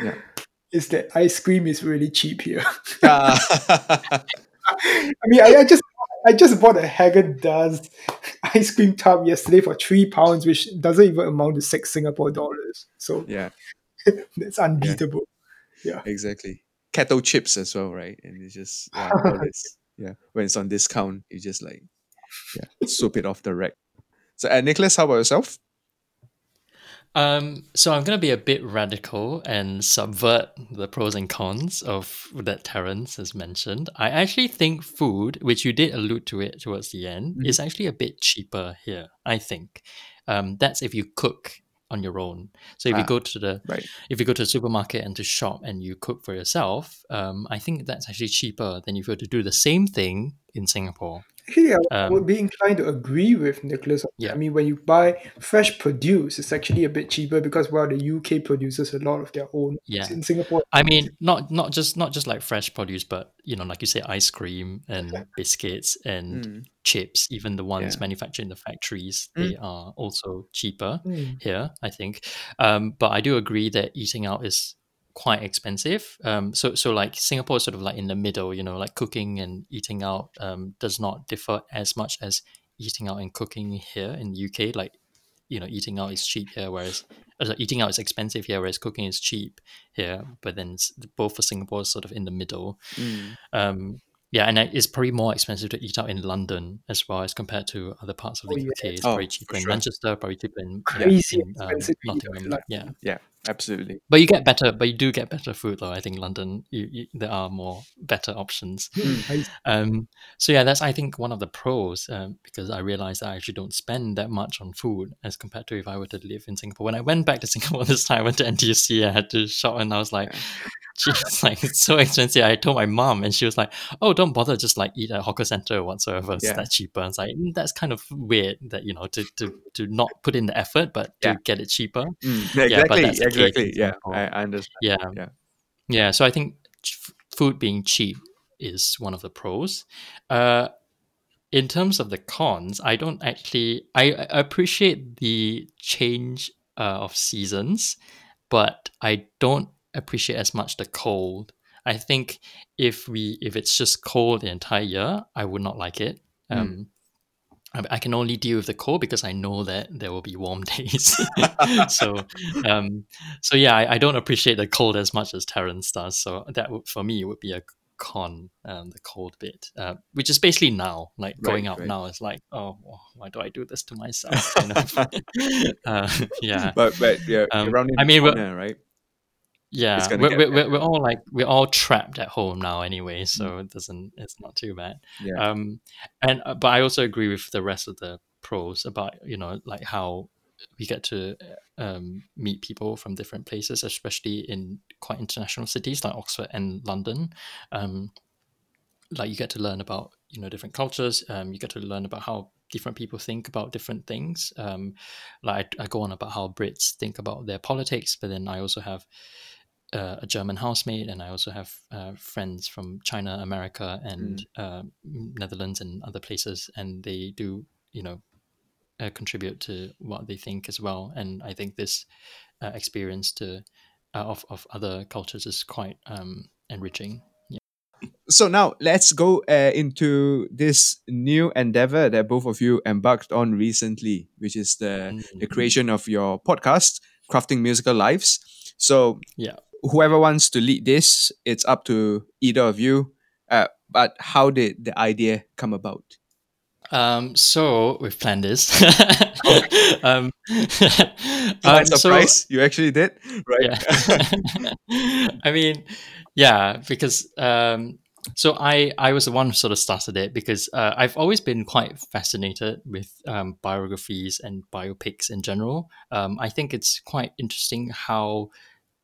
Speaker 1: Yeah. [LAUGHS]
Speaker 3: is that ice cream is really cheap here.
Speaker 1: Ah. [LAUGHS] [LAUGHS]
Speaker 3: I mean, I, I just I just bought a Haagen Dazs ice cream tub yesterday for three pounds, which doesn't even amount to six Singapore dollars. So
Speaker 1: yeah,
Speaker 3: that's unbeatable. Yeah.
Speaker 1: exactly. Kettle chips as well, right? And it's just yeah, yeah. When it's on discount, you just like yeah, swoop it off the rack. So, uh, Nicholas, how about yourself?
Speaker 2: Um, so I'm gonna be a bit radical and subvert the pros and cons of that Terence has mentioned. I actually think food, which you did allude to it towards the end,
Speaker 1: Mhm.
Speaker 2: is actually a bit cheaper here. I think um, that's if you cook on your own. So if
Speaker 1: Ah,
Speaker 2: you go to the
Speaker 1: Right.
Speaker 2: if you go to the supermarket and to shop and you cook for yourself, um, I think that's actually cheaper than if you were to do the same thing in Singapore.
Speaker 3: Actually, I
Speaker 2: Um,
Speaker 3: would be inclined to agree with Nicholas.
Speaker 2: Yeah.
Speaker 3: I mean, when you buy fresh produce, it's actually a bit cheaper because well, the UK produces a lot of their own.
Speaker 2: Yeah.
Speaker 3: In Singapore,
Speaker 2: I mean, not not just not just like fresh produce, but you know, like you say, ice cream and biscuits and
Speaker 1: Mm,
Speaker 2: chips, even the ones
Speaker 1: Yeah.
Speaker 2: manufactured in the factories,
Speaker 1: Mm.
Speaker 2: they are also cheaper
Speaker 3: Mm.
Speaker 2: here, I think. Um, but I do agree that eating out is quite expensive. Um, so so like Singapore is sort of like in the middle, you know, like cooking and eating out um, does not differ as much as eating out and cooking here in the UK. Like you know, eating out is cheap here, whereas uh, eating out is expensive here, whereas cooking is cheap here. But then both for Singapore is sort of in the middle.
Speaker 1: mm,
Speaker 2: Um, yeah, and it's probably more expensive to eat out in London as well as compared to other parts of the
Speaker 3: Oh,
Speaker 2: UK. It's
Speaker 1: Oh,
Speaker 2: probably cheaper in
Speaker 1: sure.
Speaker 2: Manchester, probably cheaper in, yeah,
Speaker 3: Crazy
Speaker 2: in um,
Speaker 3: expensive to eat out in
Speaker 2: Nottingham.
Speaker 3: London.
Speaker 2: Yeah,
Speaker 1: yeah, absolutely.
Speaker 2: but you get better, but you do get better food though. I think London, you, you, there are more better options.
Speaker 3: I-
Speaker 2: Um, so yeah, that's I think one of the pros um, because I realized I actually don't spend that much on food as compared to if I were to live in Singapore. When I went back to [LAUGHS] Singapore this time, I went to NTUC. I had to shop, and I was like, "Geez, [LAUGHS] like it's so expensive." I told my mom, and she was like, "Oh, don't bother, just like eat at a hawker center or whatsoever. It's
Speaker 1: Yeah.
Speaker 2: that cheaper." And it's like "Mm, that's kind of weird that you know to to to not put in the effort, but to
Speaker 1: Yeah.
Speaker 2: get it cheaper.
Speaker 1: Mm,
Speaker 2: Yeah, but
Speaker 1: exactly,
Speaker 2: that's the case in
Speaker 1: exactly. Yeah, I, I understand.
Speaker 2: Yeah.
Speaker 1: Yeah.
Speaker 2: Yeah. So I think food being cheap is one of the pros. Uh, in terms of the cons, I don't actually. I, I appreciate the change uh, of seasons, but I don't appreciate as much the cold. I think if we if it's just cold the entire year, I would not like it.
Speaker 1: Mm.
Speaker 2: Um, I, I can only deal with the cold because I know that there will be warm [LAUGHS] days. [LAUGHS] so, um, so yeah, I, I don't appreciate the cold as much as Terence does. So that would, for me would be a con, um, the cold bit, uh, which is basically now, like going
Speaker 1: Right,
Speaker 2: out
Speaker 1: right.
Speaker 2: now is like, oh, why do I do this to myself? Kind of. [LAUGHS] uh, yeah,
Speaker 1: But but yeah,
Speaker 2: Um, I mean,
Speaker 1: corner, right?
Speaker 2: Yeah. We're, we're, we're, we're all like we're all trapped at home now anyway, so it doesn't. It's not too bad.
Speaker 1: Yeah.
Speaker 2: Um, and uh, but I also agree with the rest of the pros about you know like how we get to uh, um, meet people from different places, especially in quite international cities like Oxford and London. Um, like you get to learn about you know different cultures. Um, you get to learn about how different people think about different things. Um, like I, I go on about how Brits think about their politics, but then I also have uh, a German housemate, and I also have uh, friends from China, America, and uh, Netherlands, and other places, and they do, you know, uh, contribute to what they think as well. And I think this uh, experience to uh, of of other cultures is quite um, enriching.
Speaker 1: So now let's go uh, into this new endeavor that both of you embarked on recently, which is the the
Speaker 2: Mm.
Speaker 1: creation of your podcast, Crafting Musical Lives. So
Speaker 2: Yeah.
Speaker 1: Whoever wants to lead this, it's up to either of you. Uh, but how did the idea come about?
Speaker 2: Um, so we've planned this. [LAUGHS] um, [LAUGHS] um, so-
Speaker 1: surprise, you actually did, right?
Speaker 2: yeah [LAUGHS] i mean yeah because um so I I was the one who sort of started it because uh, I've always been quite fascinated with um, biographies and biopics in general. Um, I think it's quite interesting how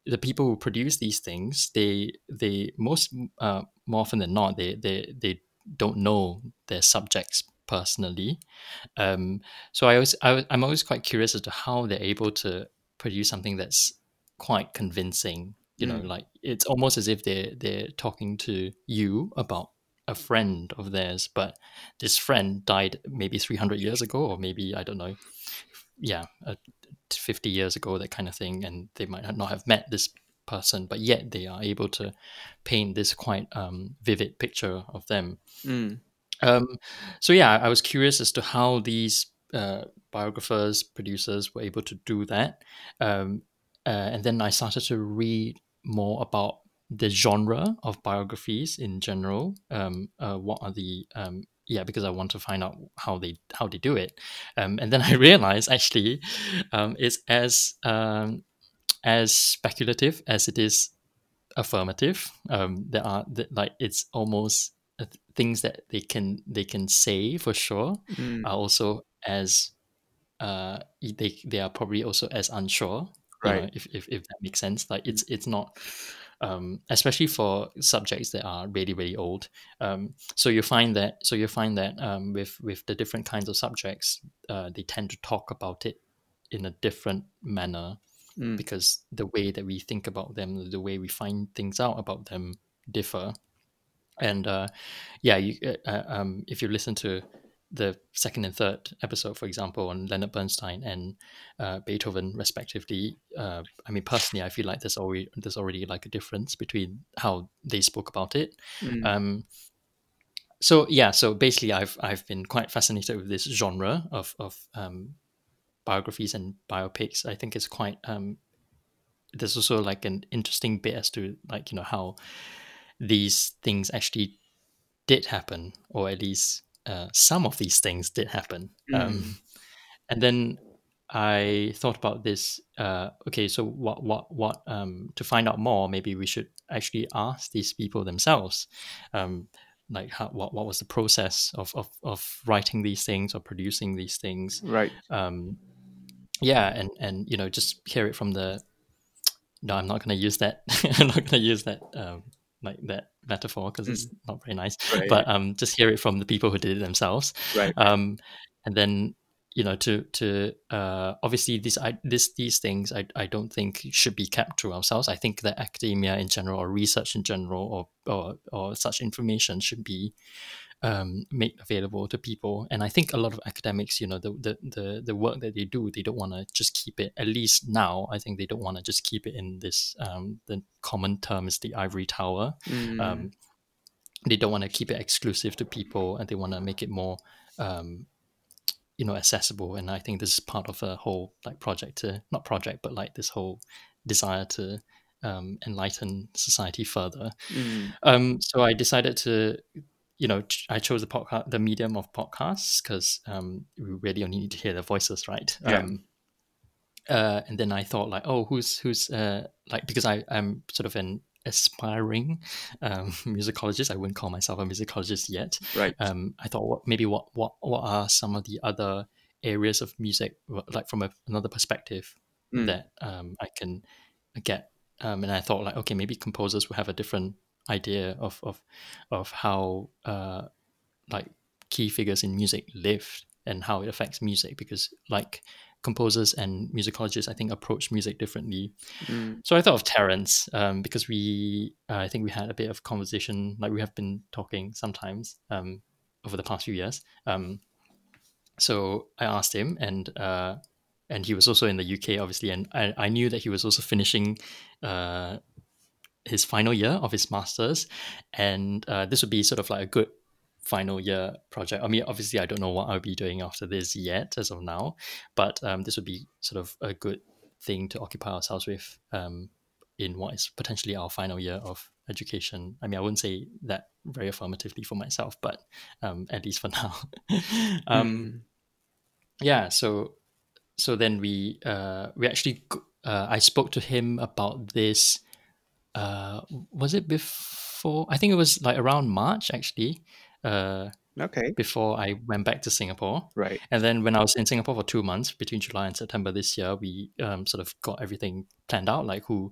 Speaker 2: the people who produce these things they they most uh, more often than not they they they don't know their subjects personally. Um, so I was I, I'm always quite curious as to how they're able to produce something that's quite convincing you know
Speaker 1: Mm.
Speaker 2: like it's almost as if they're they're talking to you about a friend of theirs but this friend died maybe 300 years ago or maybe i don't know yeah uh, 50 years ago that kind of thing and they might not have met this person but yet they are able to paint this quite um, vivid picture of them
Speaker 1: Mm.
Speaker 2: um, so yeah, I was curious as to how these uh, biographers, producers were able to do that, um, uh, and then I started to read more about the genre of biographies in general. Um, uh, what are the um, yeah, because I want to find out how they how they do it, um, and then I [LAUGHS] realized actually um, it's as um, as speculative as it is affirmative. Um, there are th- like it's almost uh, th- things that they can they can say for sure
Speaker 1: Mm.
Speaker 2: are also as uh they they are probably also as unsure. you know,
Speaker 1: Right.
Speaker 2: if, if if that makes sense. Like it's it's not um especially for subjects that are really really old. Um so you find that so you find that um with with the different kinds of subjects, uh they tend to talk about it in a different manner
Speaker 1: Mm.
Speaker 2: because the way that we think about them, the way we find things out about them differ. And uh, yeah, you, uh, uh, um, if you listen to the second and third episode, for example, on Leonard Bernstein and uh, Beethoven, respectively, uh, I mean, personally, I feel like there's already there's already like a difference between how they spoke about it.
Speaker 1: Mm.
Speaker 2: Um, so yeah, so basically, I've I've been quite fascinated with this genre of of um, biographies and biopics. I think it's quite um, there's also like an interesting bit as to like you know how these things actually did happen, or at least uh, some of these things did happen. Um, and then I thought about this. Uh, okay, so what what what um, to find out more? Maybe we should actually ask these people themselves. Um, like how, what what was the process of, of of writing these things or producing these things
Speaker 1: Right.
Speaker 2: um yeah and and you know just hear it from the no i'm not going to use that [LAUGHS] i'm not going to use that um like that metaphor because it's not very nice
Speaker 1: Right.
Speaker 2: but um just hear it from the people who did it themselves
Speaker 1: right.
Speaker 2: um and then you know to to uh obviously these I, this these things I, I don't think should be kept to ourselves i think that academia in general or research in general or or, or such information should be um, made available to people. And I think a lot of academics, you know, the the the, the work that they do, they don't want to just keep it. At least now, I think they don't want to just keep it in this. Um, the common term is the ivory tower.
Speaker 1: Mm.
Speaker 2: Um, they don't want to keep it exclusive to people, and they want to make it more. Um, you know accessible and i think this is part of a whole like project to not project but like this whole desire to um, enlighten society further
Speaker 1: Mm.
Speaker 2: um, so I decided to, you know, I chose the podcast, the medium of podcasts, because um, we really only need to hear their voices, right?
Speaker 1: Yeah.
Speaker 2: Um, uh, and then I thought, like, oh, who's who's uh, like because I am sort of an aspiring um, [LAUGHS] musicologist. I wouldn't call myself a musicologist yet.
Speaker 1: Right.
Speaker 2: Um, I thought, what maybe what what what are some of the other areas of music, like from a, another perspective,
Speaker 1: Mm.
Speaker 2: that um, I can get. Um, and I thought like, okay, maybe composers will have a different idea of of of how uh, like key figures in music live and how it affects music because like composers and musicologists I think approach music differently.
Speaker 1: Mm.
Speaker 2: So I thought of Terence um, because we uh, I think we had a bit of conversation like we have been talking sometimes um, over the past few years. Um, so I asked him and uh, and he was also in the UK obviously and I, I knew that he was also finishing uh, his final year of his masters and uh, this would be sort of like a good final year project. I mean obviously i don't know what i'll be doing after this yet as of now but um, this would be sort of a good thing to occupy ourselves with um, in what is potentially our final year of education. I mean i wouldn't say that very affirmatively for myself but um, at least for [LAUGHS] now. Um,
Speaker 1: Mm.
Speaker 2: yeah so so then we uh we actually uh, i spoke to him about this uh was it before. I think it was like around March actually. Uh,
Speaker 1: Okay.
Speaker 2: before I went back to Singapore.
Speaker 1: Right.
Speaker 2: And then when I was in Singapore for two months between July and September this year, we um, sort of got everything planned out, like who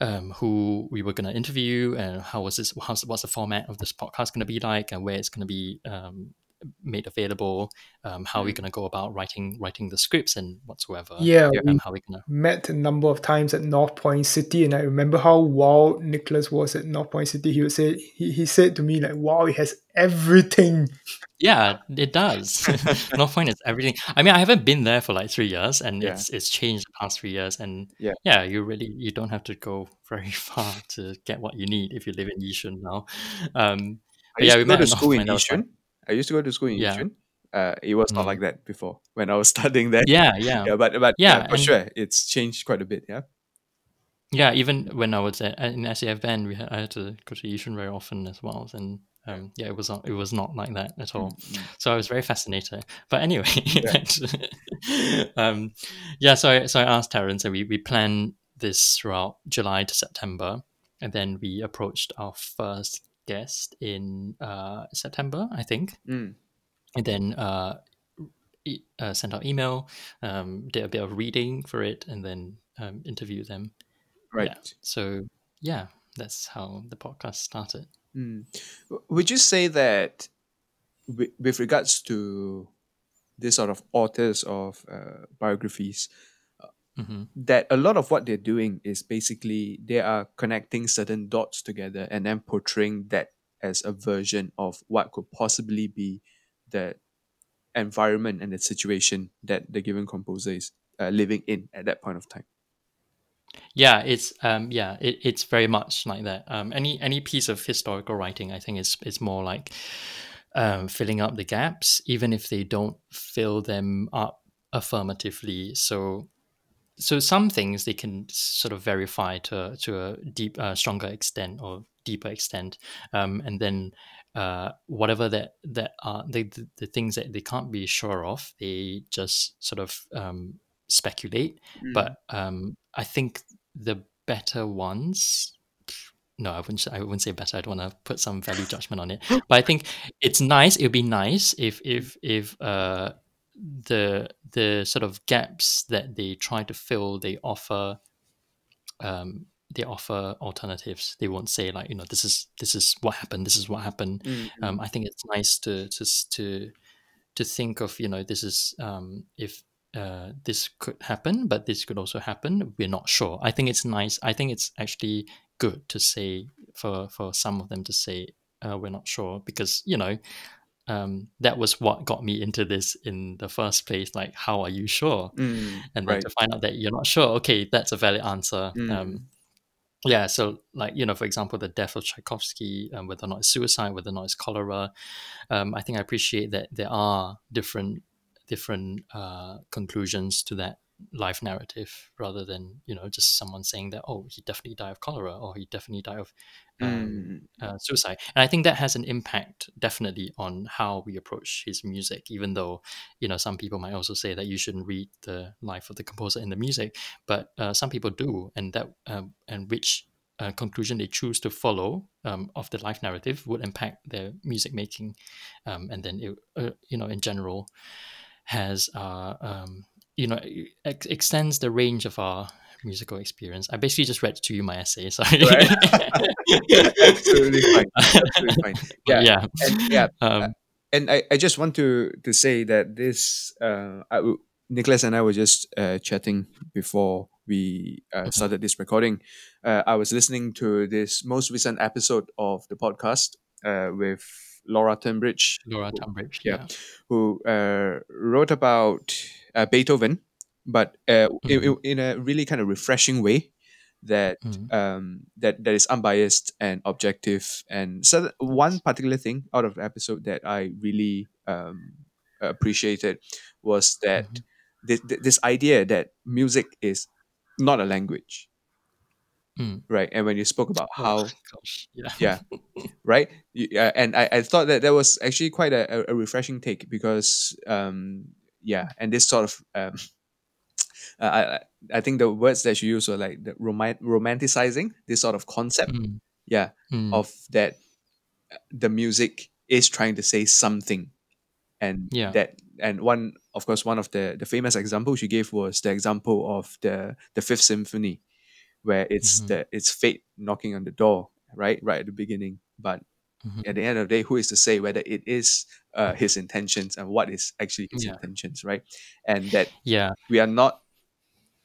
Speaker 2: um, who we were going to interview and how was this, how's, what's the format of this podcast going to be like and where it's going to be um, made available, um, how we're
Speaker 1: Mm.
Speaker 2: going to go about writing writing the scripts and whatsoever.
Speaker 3: Yeah, we
Speaker 2: Um, how going to
Speaker 3: met a number of times at North Point City, and I remember how wild Nicholas was at North Point City. He would say he, he said to me like, "Wow, it has everything."
Speaker 2: Yeah, it does. [LAUGHS] North Point is everything. I mean, I haven't been there for like three years, and
Speaker 1: Yeah.
Speaker 2: it's it's changed the past three years. And
Speaker 1: Yeah.
Speaker 2: yeah, you really you don't have to go [LAUGHS] very far to get what you need if you live in Yishun now. Um,
Speaker 1: I
Speaker 2: yeah, we met at
Speaker 1: school in
Speaker 2: Point. That was fun.
Speaker 1: Yishun. I used to go to school in
Speaker 2: Yeah.
Speaker 1: Yishun. Uh, it was not
Speaker 2: Mm.
Speaker 1: like that before when I was [LAUGHS] studying there.
Speaker 2: Yeah, yeah,
Speaker 1: Yeah, but but
Speaker 2: Yeah,
Speaker 1: yeah, for sure, it's changed quite a bit. Yeah.
Speaker 2: yeah. Even when I was at, in SAF band, we had, I had to go to Yishun very often as well, and um, yeah, it was not it was not like that at all.
Speaker 1: Mm, mm.
Speaker 2: So I was very fascinated. But anyway,
Speaker 1: Yeah. [LAUGHS]
Speaker 2: um, yeah. So I, so I asked Terence, and we we planned this throughout July to September, and then we approached our first guest in uh, September, I think,
Speaker 1: Mm.
Speaker 2: and then uh, e- uh, sent out email, um, did a bit of reading for it, and then um, interviewed them.
Speaker 1: Right.
Speaker 2: Yeah. So yeah, that's how the podcast started.
Speaker 1: Mm. Would you say that with, with regards to this sort of authors of uh, biographies,
Speaker 2: hmm
Speaker 1: that a lot of what they're doing is basically they are connecting certain dots together and then portraying that as a version of what could possibly be the environment and the situation that the given composer is uh, living in at that point of time.
Speaker 2: Yeah, it's um yeah, it, it's very much like that. Um any any piece of historical writing I think is is more like um filling up the gaps, even if they don't fill them up affirmatively. So so some things they can sort of verify to to a deep uh, stronger extent or deeper extent. Um and then uh whatever that that are the, the the things that they can't be sure of, they just sort of um speculate but um, I think the better ones. No, I wouldn't. say- I wouldn't say better. I don't want to put some value judgment on it. [LAUGHS] But I think it's nice. It would be nice if if if uh, the the sort of gaps that they try to fill, they offer um, they offer alternatives. They won't say like you know this is this is what happened. This is what happened.
Speaker 1: Mm, mm,
Speaker 2: Um, I think it's nice to to to to think of you know this is um, if uh, this could happen, but this could also happen. We're not sure. I think it's nice. I think it's actually good to say for for some of them to say uh, we're not sure because you know um, that was what got me into this in the first place. Like, how are you sure?
Speaker 1: mm,
Speaker 2: And then
Speaker 1: right.
Speaker 2: to find out that you're not sure, okay, that's a valid answer.
Speaker 1: Mm.
Speaker 2: Um, yeah, so like you know, for example, the death of Tchaikovsky, um, whether or not it's suicide, whether or not it's cholera, um, I think I appreciate that there are different different uh, conclusions to that life narrative, rather than you know just someone saying that oh he definitely died of cholera or he definitely died of um,
Speaker 1: Mm,
Speaker 2: uh, suicide. And I think that has an impact definitely on how we approach his music, even though, you know, some people might also say that you shouldn't read the life of the composer in the music, but uh, some people do. And that, um, and which uh, conclusion they choose to follow um, of the life narrative would impact their music making. Um, and then, it, uh, you know, in general, has, uh, um, you know, ex- extends the range of our musical experience. I basically just read to you my essay. Sorry. [LAUGHS]
Speaker 1: Absolutely fine. Absolutely fine. [LAUGHS] Yeah.
Speaker 2: yeah.
Speaker 1: And yeah, [LAUGHS]
Speaker 2: Um,
Speaker 1: and I, I just want to to say that this uh I, Nicholas and I were just uh, chatting before we uh,
Speaker 2: Mhm.
Speaker 1: started this recording. Uh, I was listening to this most recent episode of the podcast uh, with Laura Tunbridge,
Speaker 2: Laura Tunbridge.
Speaker 1: Yeah.
Speaker 2: Yeah.
Speaker 1: who uh, wrote about uh, Beethoven, but uh, in,
Speaker 2: Mhm.
Speaker 1: in a really kind of refreshing way that
Speaker 2: Mm.
Speaker 1: um, that that is unbiased and objective. And so one particular thing out of the episode that I really um, appreciated was that
Speaker 2: Mhm.
Speaker 1: thi- thi- this idea that music is not a language,
Speaker 2: Mm.
Speaker 1: right? And when you spoke about
Speaker 2: Oh,
Speaker 1: how
Speaker 2: gosh. Yeah.
Speaker 1: yeah [LAUGHS] right You- uh, and I, I thought that that was actually quite a, a, a refreshing take because um yeah and this sort of um uh, I, I think the words that she used were like the roman- romanticizing this sort of concept
Speaker 2: Mm.
Speaker 1: yeah
Speaker 2: Mm.
Speaker 1: of that uh, the music is trying to say something and
Speaker 2: Yeah.
Speaker 1: that and one of course one of the the famous examples you gave was the example of the the fifth symphony where it's
Speaker 2: Mhm.
Speaker 1: the it's fate knocking on the door right right at the beginning but
Speaker 2: Mhm.
Speaker 1: at the end of the day who is to say whether it is uh, his intentions and what is actually his
Speaker 2: Yeah.
Speaker 1: intentions right and that
Speaker 2: Yeah.
Speaker 1: we are not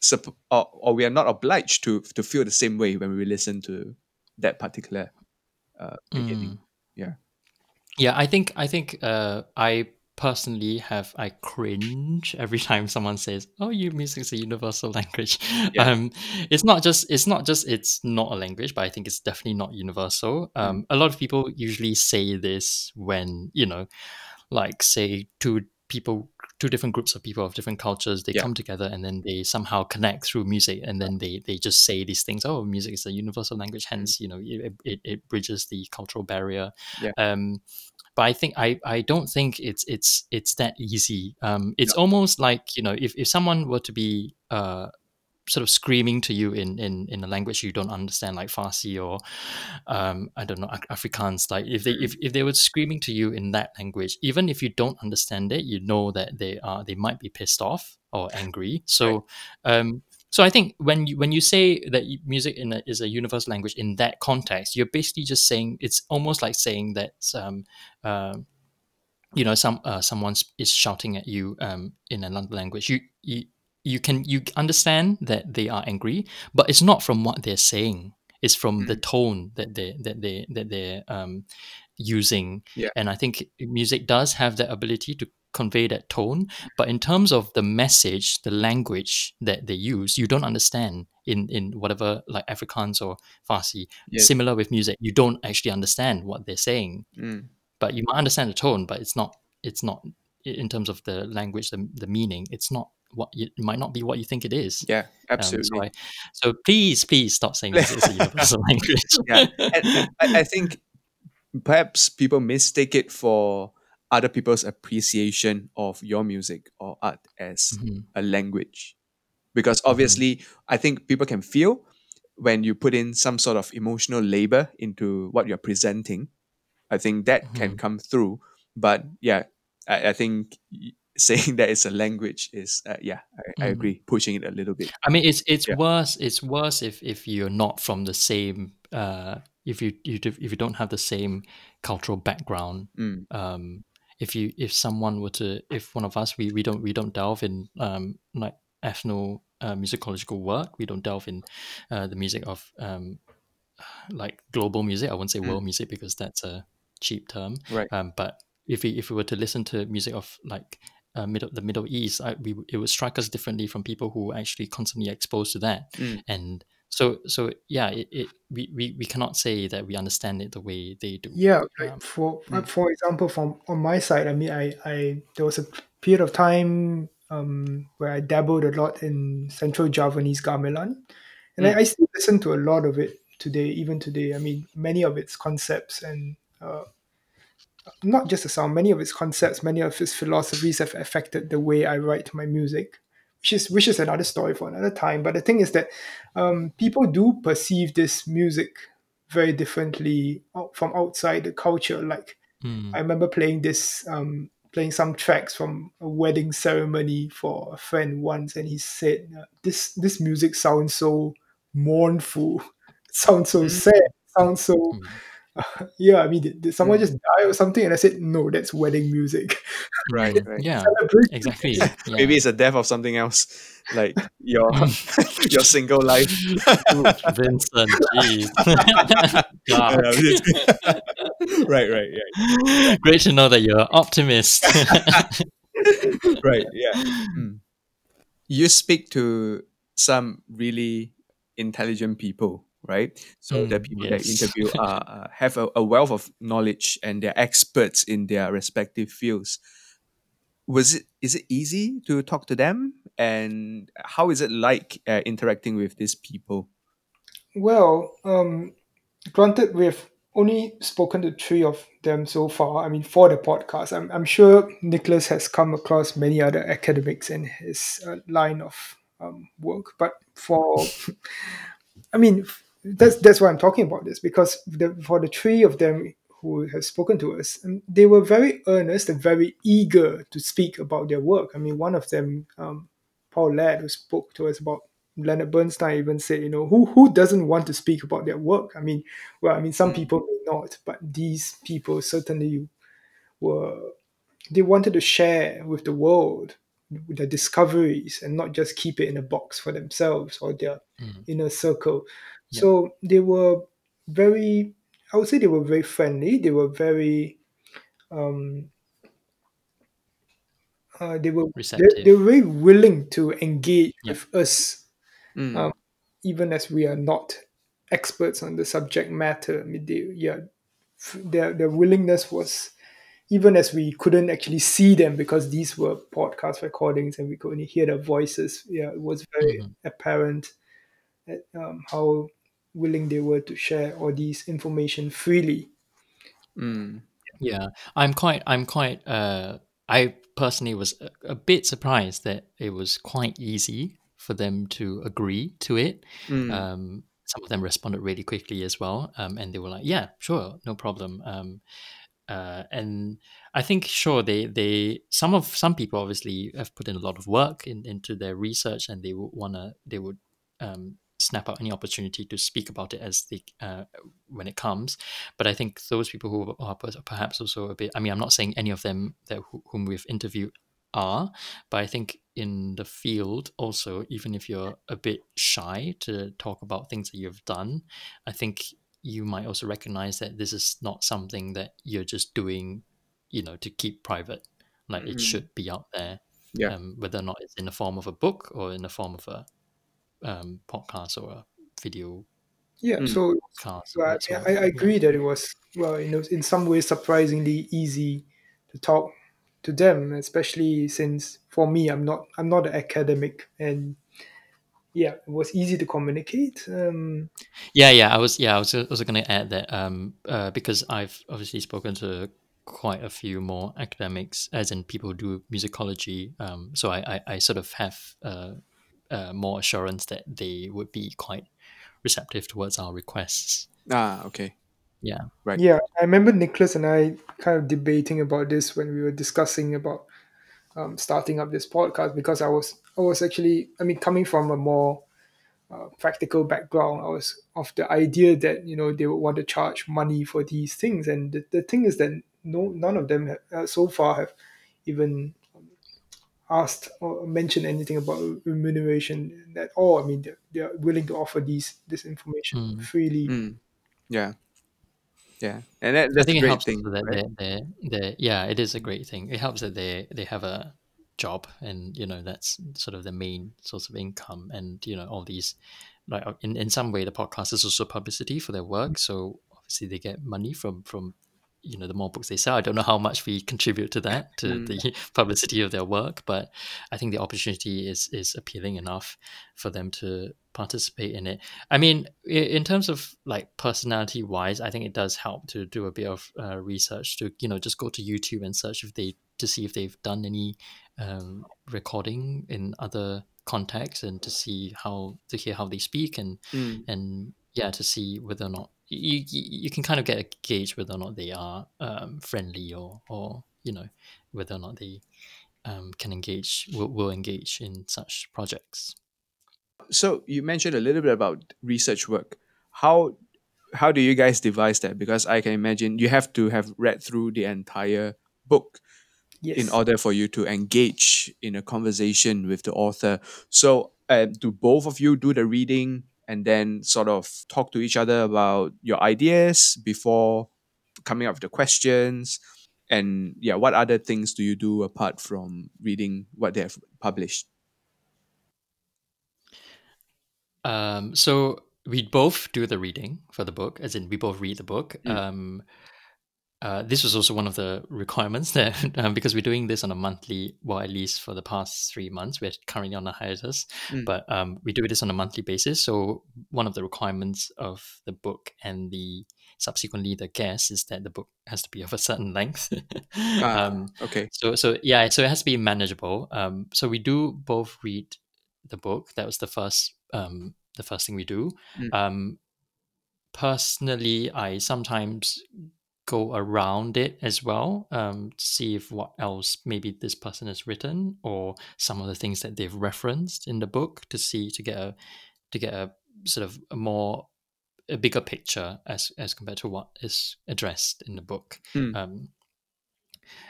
Speaker 1: supp- or, or we are not obliged to to feel the same way when we listen to that particular uh, beginning
Speaker 2: Mm.
Speaker 1: yeah
Speaker 2: Yeah, I think I think uh, I personally have I cringe every [LAUGHS] time someone says, "Oh, you music is a universal language." [LAUGHS]
Speaker 1: Yeah.
Speaker 2: Um, it's not just it's not just it's not a language, but I think it's definitely not universal. Um, a lot of people usually say this when you know, like say two people, two different groups of people of different cultures, they
Speaker 1: Yeah.
Speaker 2: come together and then they somehow connect through music, and then they they just say these things. Oh, music is a universal language, hence you know it, it, it bridges the cultural barrier.
Speaker 1: Yeah.
Speaker 2: Um, but I think I, I don't think it's it's it's that easy. Um, it's
Speaker 1: No.
Speaker 2: almost like you know if, if someone were to be uh, sort of screaming to you in, in in a language you don't understand, like Farsi or um, I don't know Afrikaans. Like if they if, if they were screaming to you in that language, even if you don't understand it, you know that they are they might be pissed off or angry. So um, so I think when you when you say that music in a, is a universal language in that context, you're basically just saying it's almost like saying that um, um, you know some uh, someone is shouting at you um, in another language. You, you you can you understand that they are angry, but it's not from what they're saying. It's from the tone that they that they that they're um, using.
Speaker 1: Yeah.
Speaker 2: And I think music does have that ability to convey that tone. But in terms of the message, the language that they use, you don't understand in in whatever like Afrikaans or Farsi.
Speaker 1: Yes.
Speaker 2: Similar with music, you don't actually understand what they're saying
Speaker 1: Mm.
Speaker 2: but you might understand the tone but it's not it's not in terms of the language the, the meaning it's not what you, it might not be what you think it is.
Speaker 1: Yeah
Speaker 2: Um,
Speaker 1: absolutely.
Speaker 2: So, I, so please please stop saying this is a universal [LAUGHS] language.
Speaker 1: Yeah and, and I, I think perhaps people mistake it for other people's appreciation of your music or art as
Speaker 2: Mhm.
Speaker 1: a language. Because obviously i think people can feel when you put in some sort of emotional labor into what you're presenting. I think that can come through but yeah i, I think [LAUGHS] saying that it's a language is uh, yeah I, I
Speaker 2: Mhm.
Speaker 1: agree pushing it a little bit
Speaker 2: I mean, it's it's
Speaker 1: Yeah.
Speaker 2: worse. It's worse if if you're not from the same. Uh, if you you if you don't have the same cultural background.
Speaker 1: Mm.
Speaker 2: Um, if you if someone were to if one of us we, we don't we don't delve in um like ethno uh, musicological work. We don't delve in uh, the music of um like global music. I won't say world music because that's a cheap term.
Speaker 1: Right.
Speaker 2: Um, but if we if we were to listen to music of like uh, middle the Middle East, I, we it would strike us differently from people who are actually constantly exposed to that.
Speaker 1: Mm.
Speaker 2: And so so yeah, it, it we, we we cannot say that we understand it the way they do.
Speaker 3: Yeah,
Speaker 2: Um,
Speaker 3: for
Speaker 1: mm.
Speaker 3: for example, from on my side, I mean, I, I there was a period of time um, where I dabbled a lot in Central Javanese gamelan, and
Speaker 1: Mm.
Speaker 3: I, I still listen to a lot of it today, even today. I mean, many of its concepts and uh, not just the sound, many of its concepts, many of its philosophies have affected the way I write my music, which is which is another story for another time. But the thing is that um, people do perceive this music very differently out- from outside the culture. Like
Speaker 2: mm,
Speaker 3: I remember playing this, um, playing some tracks from a wedding ceremony for a friend once, and he said, uh, "This this music sounds so mournful, [LAUGHS] sounds so
Speaker 1: Mm.
Speaker 3: sad, sounds so."
Speaker 2: mm. [LAUGHS]
Speaker 3: yeah, I mean, did, did someone
Speaker 1: Mm.
Speaker 3: just die or something? And I said, no, that's wedding music.
Speaker 1: right [LAUGHS] right
Speaker 2: Yeah, exactly. [LAUGHS] Yeah.
Speaker 1: maybe it's a death of something else like your your single life
Speaker 2: Vincent, jeez. God.
Speaker 1: Yeah, right right
Speaker 2: Great to know that you're an optimist.
Speaker 1: right yeah Mm. you speak to some really intelligent people right so the
Speaker 2: Mm,
Speaker 1: people that you interview are [LAUGHS] uh, have a, a wealth of knowledge and they're experts in their respective fields was it is it easy to talk to them and how is it like uh, interacting with these people
Speaker 3: Well, um, granted, we've only spoken to three of them so far. I mean, for the podcast, I'm, I'm sure Nicholas has come across many other academics in his uh, line of um, work. But for, [LAUGHS] I mean, f- that's that's why I'm talking about this because the, for the three of them who have spoken to us, and they were very earnest and very eager to speak about their work. I mean, one of them, um, Paul Laird, who spoke to us about Leonard Bernstein, even said, you know, who who doesn't want to speak about their work? I mean, well, I mean, some
Speaker 1: Mm.
Speaker 3: people may not, but these people certainly were. They wanted to share with the world their discoveries and not just keep it in a box for themselves or their
Speaker 2: Mm.
Speaker 3: inner circle.
Speaker 2: Yeah.
Speaker 3: So they were very, I would say they were very friendly. They were very, um, uh, they were they,
Speaker 2: Receptive.
Speaker 3: they were very willing to engage
Speaker 2: Yeah.
Speaker 3: with us,
Speaker 1: Mm.
Speaker 3: um, even as we are not experts on the subject matter. I mean, they, yeah, f- their their willingness was even as we couldn't actually see them because these were podcast recordings and we could only hear their voices. Yeah, it was very
Speaker 2: Mhm.
Speaker 3: apparent at, um, how willing they were to share all these information freely.
Speaker 1: Mm.
Speaker 2: Yeah, I'm quite. I'm quite. Uh, I personally was a, a bit surprised that it was quite easy for them to agree to it.
Speaker 1: Mm.
Speaker 2: Um, some of them responded really quickly as well, um, and they were like, "Yeah, sure, no problem." Um, uh, and I think sure they they some of some people obviously have put in a lot of work in, into their research, and they would wanna they would um, snap out any opportunity to speak about it as they uh, when it comes. But I think those people who are perhaps also a bit. I mean, I'm not saying any of them that whom we've interviewed are, but I think in the field also, even if you're a bit shy to talk about things that you've done, I think you might also recognize that this is not something that you're just doing, you know, to keep private. Like it
Speaker 1: Mhm.
Speaker 2: should be out there,
Speaker 1: Yeah.
Speaker 2: um, whether or not it's in the form of a book or in the form of a um, podcast or a video
Speaker 3: Yeah,
Speaker 1: Mm.
Speaker 3: so
Speaker 2: cast.
Speaker 3: so I,
Speaker 2: that sort
Speaker 3: I,
Speaker 2: of-
Speaker 3: I
Speaker 2: yeah.
Speaker 3: agree that it was well, you know, in some ways surprisingly easy to talk to them, especially since for me, I'm not I'm not an academic, and yeah, it was easy to communicate. Um,
Speaker 2: Yeah, yeah. I was yeah, I was also going to add that um uh, because I've obviously spoken to quite a few more academics, as in people who do musicology. Um, so I I, I sort of have uh, uh more assurance that they would be quite receptive towards our requests.
Speaker 1: Ah, okay.
Speaker 2: Yeah.
Speaker 1: Right.
Speaker 3: Yeah, I remember Nicholas and I kind of debating about this when we were discussing about um, starting up this podcast because I was I was actually I mean coming from a more uh, practical background, I was of the idea that you know they would want to charge money for these things, and the, the thing is that no none of them have, uh, so far have even asked or mentioned anything about remuneration at all. I mean they're, they're willing to offer these this information
Speaker 2: Mm.
Speaker 3: freely.
Speaker 1: Mm. Yeah. Yeah. And that,
Speaker 2: I
Speaker 1: that's
Speaker 2: think
Speaker 1: a
Speaker 2: it
Speaker 1: great
Speaker 2: helps
Speaker 1: thing.
Speaker 2: that
Speaker 1: right?
Speaker 2: they they they yeah, it is a great thing. It helps that they they have a job and you know that's sort of the main source of income and you know all these like in, in some way the podcast is also publicity for their work so obviously they get money from from you know the more books they sell i don't know how much we contribute to that to
Speaker 1: Mm.
Speaker 2: the [LAUGHS] publicity of their work but i think the opportunity is is appealing enough for them to participate in it i mean in terms of like personality wise i think it does help to do a bit of uh, research to you know just go to youtube and search if they to see if they've done any um, recording in other contexts and to see how to hear how they speak and
Speaker 1: Mm.
Speaker 2: and yeah to see whether or not you you, you can kind of get a gauge whether or not they are um, friendly or or you know whether or not they um, can engage will, will engage in such projects
Speaker 1: So you mentioned a little bit about research work. How how do you guys devise that? Because I can imagine you have to have read through the entire book
Speaker 3: Yes.
Speaker 1: in order for you to engage in a conversation with the author. So, uh, do both of you do the reading and then sort of talk to each other about your ideas before coming up with the questions? And yeah, what other things do you do apart from reading what they have published?
Speaker 2: Um, so we both do the reading for the book, as in we both read the book.
Speaker 1: Mm.
Speaker 2: Um, uh, this was also one of the requirements [LAUGHS] that um, because we're doing this on a monthly, well, at least for the past three months, we're currently on a hiatus,
Speaker 1: Mm.
Speaker 2: but um, we do this on a monthly basis. So one of the requirements of the book and the subsequently the guest is that the book has to be [LAUGHS] of a certain length.
Speaker 1: Ah, [LAUGHS]
Speaker 2: um,
Speaker 1: okay.
Speaker 2: so so yeah, so it has to be manageable. Um, so we do both read the book. That was the first um the first thing we do.
Speaker 1: Mm.
Speaker 2: Um, personally, I sometimes go around it as well um, to see if what else maybe this person has written or some of the things that they've referenced in the book to see to get a to get a sort of a more a bigger picture as as compared to what is addressed in the book.
Speaker 1: Mm.
Speaker 2: Um,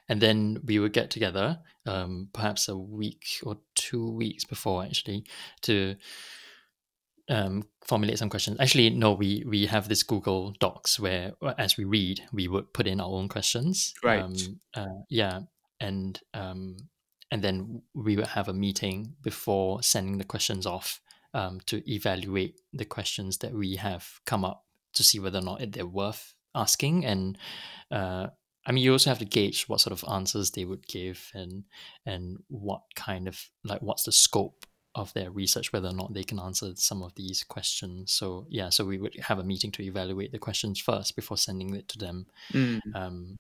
Speaker 2: and then we would get together, um, perhaps a week or two weeks before, actually, to um, formulate some questions. Actually, no, we we have this Google Docs where, uh, as we read, we would put in our own questions.
Speaker 1: Right.
Speaker 2: Um, uh, yeah, and um, and then we would have a meeting before sending the questions off um, to evaluate the questions that we have come up to see whether or not they're worth asking. And uh, I mean, you also have to gauge what sort of answers they would give and and what kind of like what's the scope of their research, whether or not they can answer some of these questions. So yeah, so we would have a meeting to evaluate the questions first before sending it to them.
Speaker 1: Mm.
Speaker 2: Um,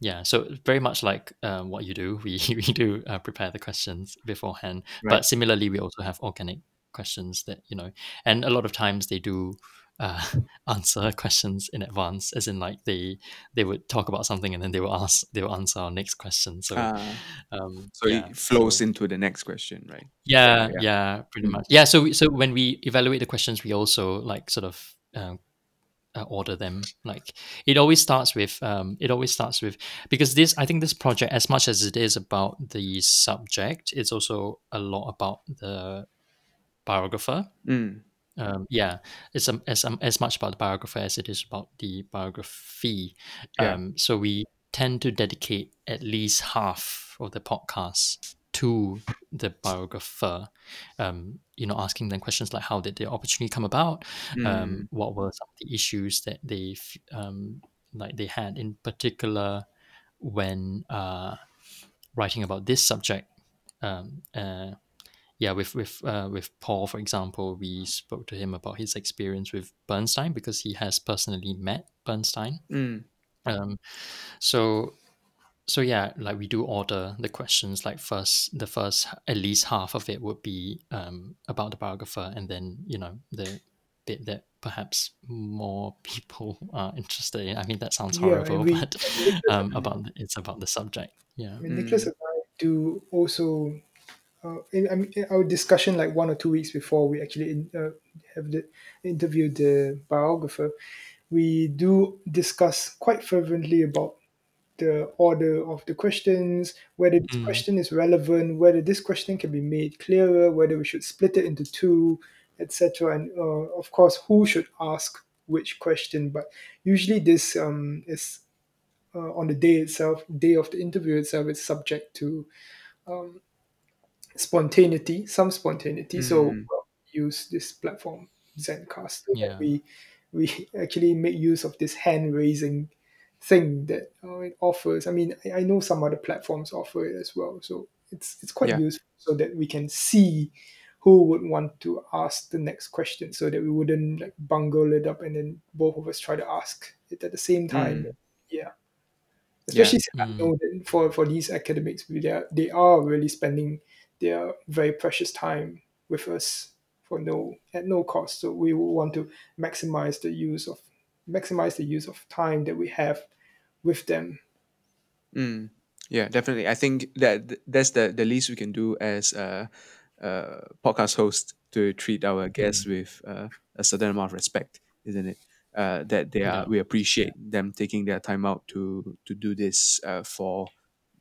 Speaker 2: yeah, so very much like um, what you do, [LAUGHS] we we do uh, prepare the questions beforehand.
Speaker 1: Right.
Speaker 2: But similarly, we also have organic questions that you know, and a lot of times they do uh, [LAUGHS] answer questions in advance, as in like they they would talk about something and then they will ask they will answer our next question. So
Speaker 1: Ah,
Speaker 2: um,
Speaker 1: so
Speaker 2: yeah,
Speaker 1: it flows
Speaker 2: so-
Speaker 1: into the next question, right?
Speaker 2: yeah,
Speaker 1: yeah.
Speaker 2: yeah, pretty
Speaker 1: Mm.
Speaker 2: much. Yeah, so we- so when we evaluate the questions, we also like sort of um, uh, order them. Like it always starts with um, it always starts with because this I think this project, as much as it is about the subject, it's also a lot about the biographer.
Speaker 1: Mm.
Speaker 2: Um, yeah, it's um, as um, as much about the biographer as it is about the biography.
Speaker 1: Yeah.
Speaker 2: Um, so we tend to dedicate at least half of the podcast to the biographer. Um, you know, asking them questions like how did the opportunity come about?
Speaker 1: Mm.
Speaker 2: Um, what were some of the issues that they um, like they had in particular when uh, writing about this subject? Um, uh, yeah, with with uh, with Paul, for example, we spoke to him about his experience with Bernstein because he has personally met Bernstein.
Speaker 1: Mm.
Speaker 2: Um, so so yeah, like we do order the questions. Like first, the first at least half of it would be um, about the biographer, and then you know the bit that perhaps more [LAUGHS] people are interested in. I mean, that sounds
Speaker 3: Yeah,
Speaker 2: horrible,
Speaker 3: we-
Speaker 2: but um, about it's about the subject. Yeah.
Speaker 3: I mean, Nicholas
Speaker 1: Mm.
Speaker 3: and I do also. Uh, in, I mean, in our discussion, like one or two weeks before we actually in, uh, have the interviewed the biographer, we do discuss quite fervently about the order of the questions, whether this
Speaker 2: Mm.
Speaker 3: question is relevant, whether this question can be made clearer, whether we should split it into two, etc. And uh, of course, who should ask which question. But usually, this um, is uh, on the day itself, day of the interview itself, it's subject to um, spontaneity, some spontaneity. So
Speaker 1: Mm.
Speaker 3: well, use this platform Zencastr so
Speaker 2: Yeah.
Speaker 3: we we actually make use of this hand raising thing that uh, it offers. I mean, I, I know some other platforms offer it as well, so it's it's quite
Speaker 1: Yeah.
Speaker 3: useful so that we can see who would want to ask the next question, so that we wouldn't like bungle it up and then both of us try to ask it at the same time.
Speaker 1: Mm.
Speaker 3: Yeah. Especially I
Speaker 2: Mm.
Speaker 3: know that for, for these academics, they are, they are really spending their very precious time with us for no at no cost. So we will want to maximize the use of maximize the use of time that we have with them.
Speaker 1: Mm. Yeah, definitely. I think that that's the, the least we can do as a, a podcast host to treat our guests with uh, a certain amount of respect, isn't it? Uh, that they are,
Speaker 2: Yeah.
Speaker 1: we appreciate them taking their time out to to do this uh, for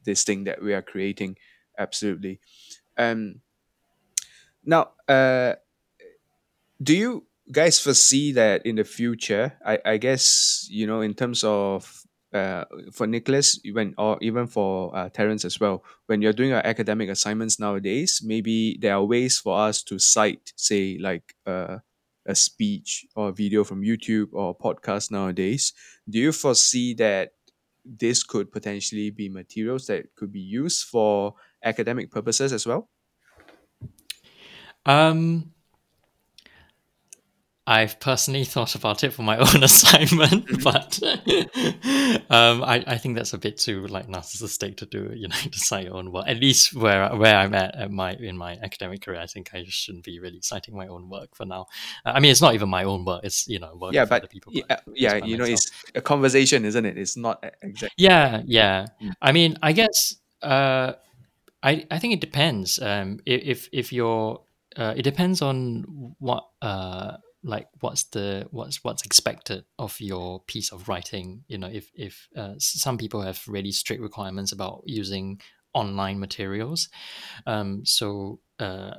Speaker 1: this thing that we are creating. Absolutely. Um. Now, uh, do you guys foresee that in the future? I, I guess you know in terms of uh, for Nicholas, when or even for uh, Terence as well, when you're doing our academic assignments nowadays, maybe there are ways for us to cite, say, like uh, a speech or a video from YouTube or podcast nowadays. Do you foresee that this could potentially be materials that could be used for academic purposes as well?
Speaker 2: Um, I've personally thought about it for my [LAUGHS] own assignment, [LAUGHS] but [LAUGHS] um, I, I think that's a bit too like narcissistic to do. You know, to cite your own work. At least where where I'm at, at my in my academic career, I think I shouldn't be really citing my own work for now. Uh, I mean, it's not even my own work; it's you know work
Speaker 1: yeah, but
Speaker 2: people.
Speaker 1: yeah,
Speaker 2: but
Speaker 1: yeah,
Speaker 2: by
Speaker 1: you know,
Speaker 2: myself.
Speaker 1: it's a conversation, isn't it? It's not exactly.
Speaker 2: Yeah, yeah.
Speaker 1: Mm.
Speaker 2: I mean, I guess uh, I I think it depends. Um, if if you're, uh, it depends on what uh like what's the what's what's expected of your piece of writing. You know, if if uh, some people have really strict requirements about using online materials, um, so uh,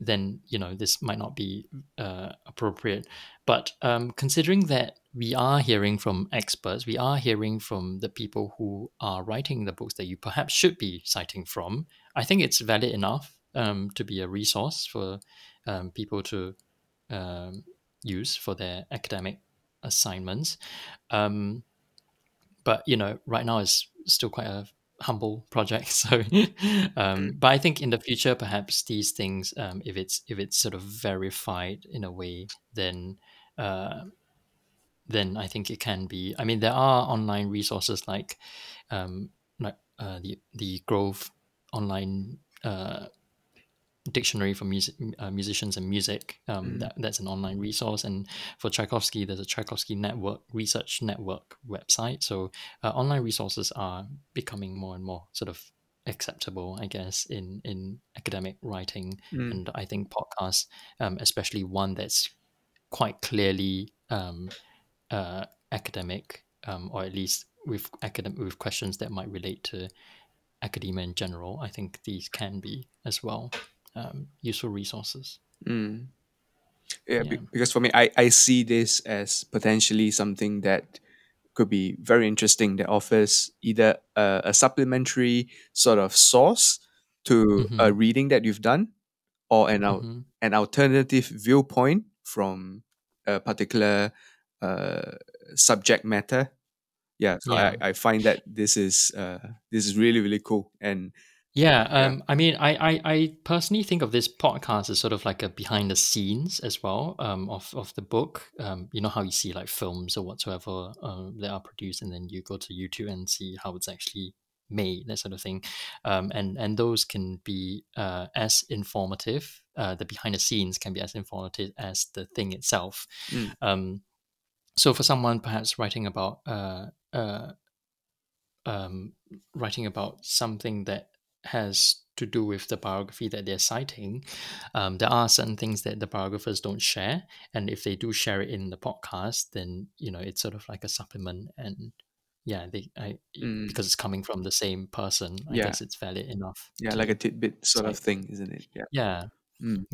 Speaker 2: then you know this might not be uh, appropriate. But um, considering that we are hearing from experts, we are hearing from the people who are writing the books that you perhaps should be citing from. I think it's valid enough um, to be a resource for um, people to um, use for their academic assignments. Um, but you know, right now is still quite a humble project. [LAUGHS] So, um, but I think in the future, perhaps these things, um, if it's if it's sort of verified in a way, then uh, then I think it can be. I mean, there are online resources like um, like uh, the the Grove online uh, dictionary for music uh, musicians and music. Um,
Speaker 1: Mm.
Speaker 2: that, that's an online resource, and for Tchaikovsky, there's a Tchaikovsky network research network website. So uh, online resources are becoming more and more sort of acceptable, I guess, in in academic writing,
Speaker 1: Mm.
Speaker 2: and I think podcasts, um, especially one that's quite clearly um, uh, academic, um, or at least with academic with questions that might relate to academia in general. I think these can be as well um, useful resources.
Speaker 1: Mm. Yeah,
Speaker 2: Yeah.
Speaker 1: because for me, I, I see this as potentially something that could be very interesting that offers either a, a supplementary sort of source to a
Speaker 2: Mhm.
Speaker 1: reading that you've done or an, al-
Speaker 2: Mhm.
Speaker 1: an alternative viewpoint from a particular uh, subject matter. Yeah, so
Speaker 2: Yeah.
Speaker 1: I, I find that this is uh, this is really really cool and
Speaker 2: Yeah,
Speaker 1: Yeah.
Speaker 2: um, I mean, I, I, I personally think of this podcast as sort of like a behind the scenes as well um, of, of the book. Um, you know how you see like films or whatsoever uh, that are produced, and then you go to YouTube and see how it's actually made, that sort of thing. Um, and and those can be uh, as informative. Uh, the behind the scenes can be as informative as the thing itself.
Speaker 1: Mm.
Speaker 2: So for someone perhaps writing about uh, uh, um, writing about something that has to do with the biography that they're citing, um, there are certain things that the biographers don't share, and if they do share it in the podcast, then you know it's sort of like a supplement, and yeah, they I,
Speaker 1: Mm.
Speaker 2: because it's coming from the same person, I
Speaker 1: Yeah.
Speaker 2: guess it's valid enough.
Speaker 1: yeah, like a tidbit sort of thing, isn't it? Yeah.
Speaker 2: yeah,
Speaker 1: Mm.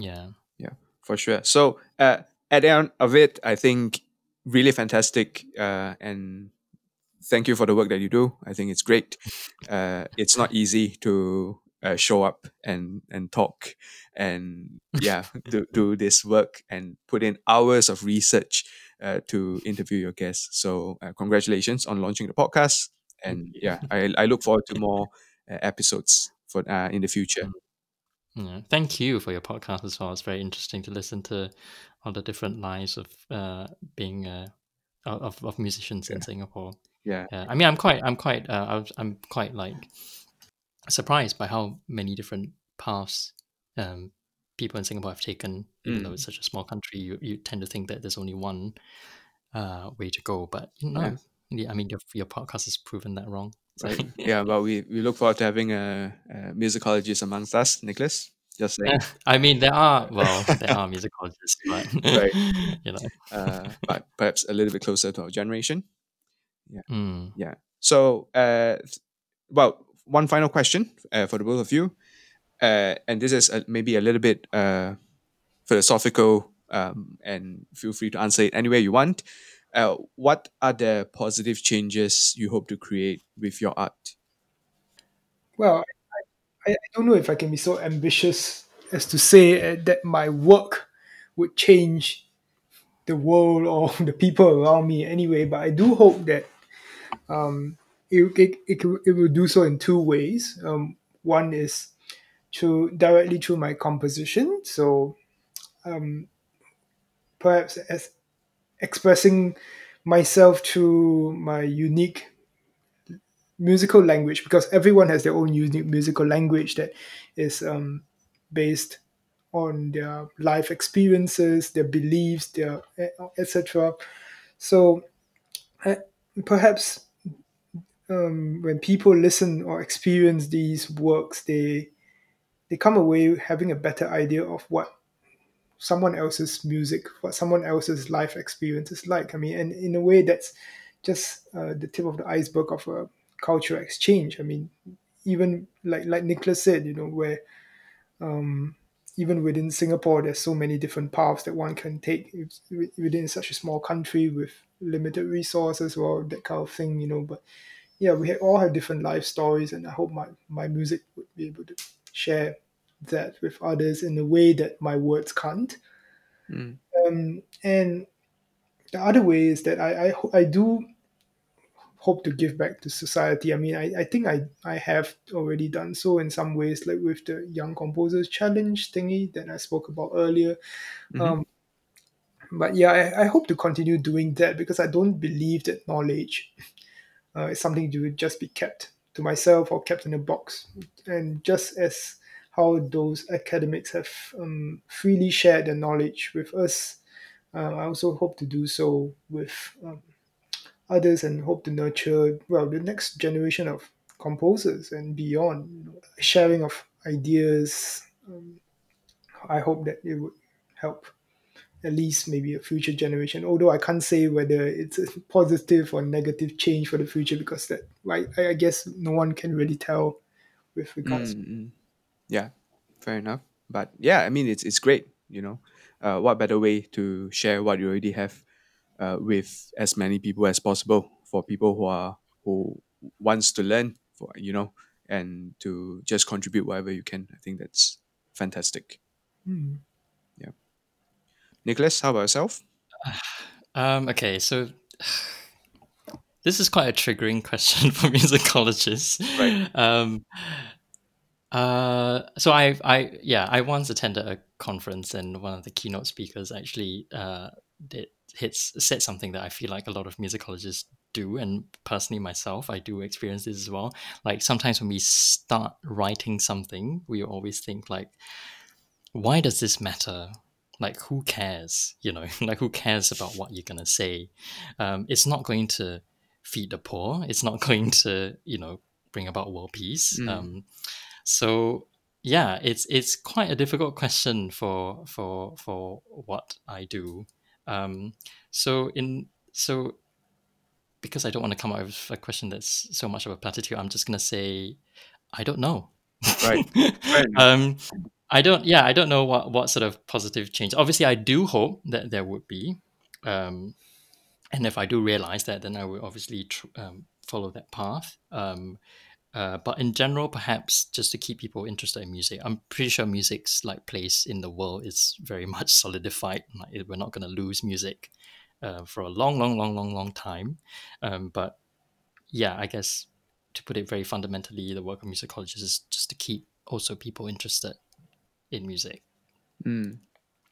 Speaker 2: yeah,
Speaker 1: for sure. So uh, at the end of it, I think really fantastic, uh, and thank you for the work that you do. I think it's great. [LAUGHS] Uh, it's not easy to uh, show up and and talk and yeah, [LAUGHS] do do this work and put in hours of research uh, to interview your guests. So uh, congratulations on launching the podcast, and yeah, I I look forward to [LAUGHS] more uh, episodes for uh, in the future.
Speaker 2: Mm. Yeah. Thank you for your podcast as well. It's very interesting to listen to all the different lives of uh, being uh, of, of musicians in Singapore.
Speaker 1: Yeah.
Speaker 2: Yeah, I mean, I'm quite, I'm quite, uh, I'm quite like surprised by how many different paths um, people in Singapore have taken. Even though
Speaker 1: Mm.
Speaker 2: it's such a small country, you, you tend to think that there's only one uh, way to go, but no.
Speaker 1: Yeah.
Speaker 2: Yeah, I mean, your your podcast has proven that wrong.
Speaker 1: Right? [LAUGHS] yeah, but we, we look forward to having a, a musicologist amongst us, Nicholas. Just saying. [LAUGHS]
Speaker 2: I mean, there are well, there are musicologists, but [LAUGHS]
Speaker 1: Right.
Speaker 2: you know,
Speaker 1: uh, but perhaps a little bit closer to our generation.
Speaker 2: Yeah, mm, yeah.
Speaker 1: So, uh, well, one final question uh, for the both of you, uh, and this is a, maybe a little bit uh, philosophical, um, and feel free to answer it any way you want. Uh, what are the positive changes you hope to create with your art?
Speaker 3: Well, I, I don't know if I can be so ambitious as to say uh, that my work would change the world or [LAUGHS] the people around me anyway, but I do hope that um, it, it, it, it will do so in two ways. Um, one is through directly through my composition. So um, perhaps as expressing myself through my unique musical language because everyone has their own unique musical language that is um, based on their life experiences, their beliefs, their etc. So uh, perhaps um, when people listen or experience these works, they they come away having a better idea of what someone else's music, what someone else's life experience is like. I mean, and in a way, that's just uh, the tip of the iceberg of a cultural exchange. I mean, even like like Nicholas said, you know, where um, even within Singapore, there's so many different paths that one can take within such a small country with limited resources or that kind of thing, you know. But yeah, we all have different life stories, and I hope my my music would be able to share that with others in a way that my words can't.
Speaker 1: Mm.
Speaker 3: Um, and the other way is that I, I I do hope to give back to society. I mean, I, I think I, I have already done so in some ways, like with the Young Composers Challenge thingy that I spoke about earlier.
Speaker 1: Mhm.
Speaker 3: Um, but yeah, I, I hope to continue doing that because I don't believe that knowledge uh, is something to just be kept to myself or kept in a box. And just as how those academics have um, freely shared their knowledge with us, uh, I also hope to do so with um, others and hope to nurture well the next generation of composers and beyond sharing of ideas um, i hope that it would help at least maybe a future generation although i can't say whether it's a positive or negative change for the future because that i I guess no one can really tell with regards
Speaker 1: Mm, mm. Yeah, fair enough. But yeah, I mean, it's it's great. You know, uh, what better way to share what you already have uh, with as many people as possible for people who are who wants to learn for you know and to just contribute whatever you can. I think that's fantastic.
Speaker 3: Yeah,
Speaker 1: Nicholas, how about yourself? [SIGHS]
Speaker 2: Um, okay, so [SIGHS] this is quite a triggering [LAUGHS] question for musicologists.
Speaker 1: Right.
Speaker 2: Um, uh, so I, I, yeah, I once attended a conference, and one of the keynote speakers actually uh, did hits said something that I feel like a lot of musicologists do, and personally myself, I do experience this as well. Like sometimes when we start writing something, we always think like, why does this matter? Like who cares? You know, [LAUGHS] like who cares about what you're gonna say? Um, it's not going to feed the poor. It's not [LAUGHS] going to, you know, bring about world peace.
Speaker 1: Mm.
Speaker 2: Um, so yeah, it's it's quite a difficult question for for for what I do. Um, so in so because I don't want to come out with a question that's so much of a platitude, I'm just gonna say I don't know.
Speaker 1: Right. Enough. [LAUGHS]
Speaker 2: um, I don't. Yeah, I don't know what what sort of positive change. Obviously, I do hope that there would be. Um, and if I do realize that, then I will obviously tr- um, follow that path. Um, uh, but in general, perhaps just to keep people interested in music, I'm pretty sure music's like place in the world is very [LAUGHS] much solidified. Like, we're not going to lose music uh, for a long, long, long, long, long time. Um, but yeah, I guess to put it very fundamentally, the work of musicologists is just to keep also people interested in music.
Speaker 1: Mm.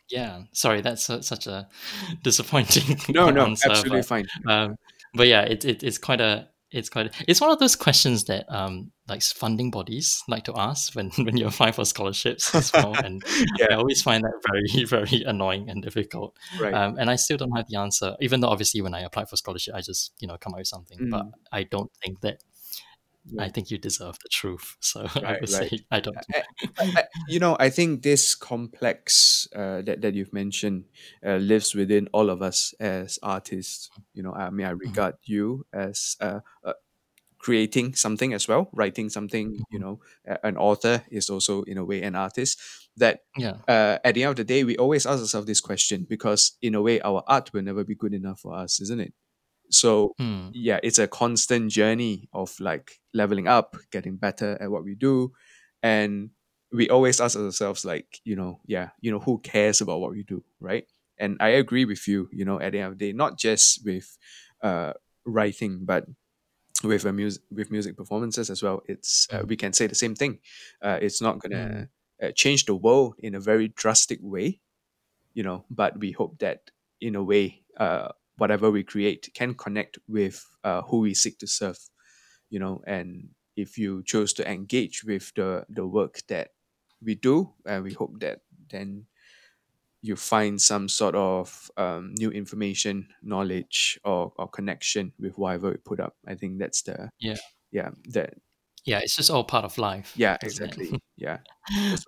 Speaker 2: Yeah, sorry, that's su- such a [LAUGHS] disappointing
Speaker 1: No, no, [LAUGHS]
Speaker 2: answer,
Speaker 1: absolutely
Speaker 2: but-
Speaker 1: fine.
Speaker 2: um, but yeah, it, it it's quite a it's quite it's one of those questions that um like funding bodies like to ask when [LAUGHS] when you apply for scholarships as [LAUGHS] well, and
Speaker 1: yeah.
Speaker 2: I always find that very [LAUGHS] very annoying and difficult.
Speaker 1: Right.
Speaker 2: Um, and I still don't have the answer, even though obviously when I apply for scholarship, I just you know come up with something, but
Speaker 1: Mm.
Speaker 2: I don't think that. I think you deserve the truth, so [LAUGHS] I would
Speaker 1: right.
Speaker 2: say I don't.
Speaker 1: I, I- you know, I think this complex uh, that that you've mentioned uh, lives within all of us as artists. You know, I mean, I regard you as uh, uh, creating something as well, writing something. You
Speaker 2: Mhm.
Speaker 1: know, an author is also in a way an artist. That
Speaker 2: Yeah,
Speaker 1: uh, at the end of the day, we always ask ourselves this question because, in a way, our art will never be good enough for us, isn't it? So
Speaker 2: Hmm.
Speaker 1: yeah, it's a constant journey of like leveling up, getting better at what we do. And we always ask ourselves, like, you know, yeah, you know, who cares about what we do, right? And I agree with you, you know, at the end of the day, not just with uh, writing, but with a music with music performances as well. It's uh,
Speaker 2: Mm.
Speaker 1: we can say the same thing. Uh, it's not gonna uh, change the world in a very drastic way, you know, but we hope that in a way, uh, whatever we create can connect with uh, who we seek to serve, you know, and if you choose to engage with the, the work that we do, and we hope that then you find some sort of um, new information, knowledge, or, or connection with whatever we put up. I think that's the
Speaker 2: Yeah.
Speaker 1: yeah that
Speaker 2: Yeah, it's just all part of life.
Speaker 1: yeah exactly [LAUGHS] yeah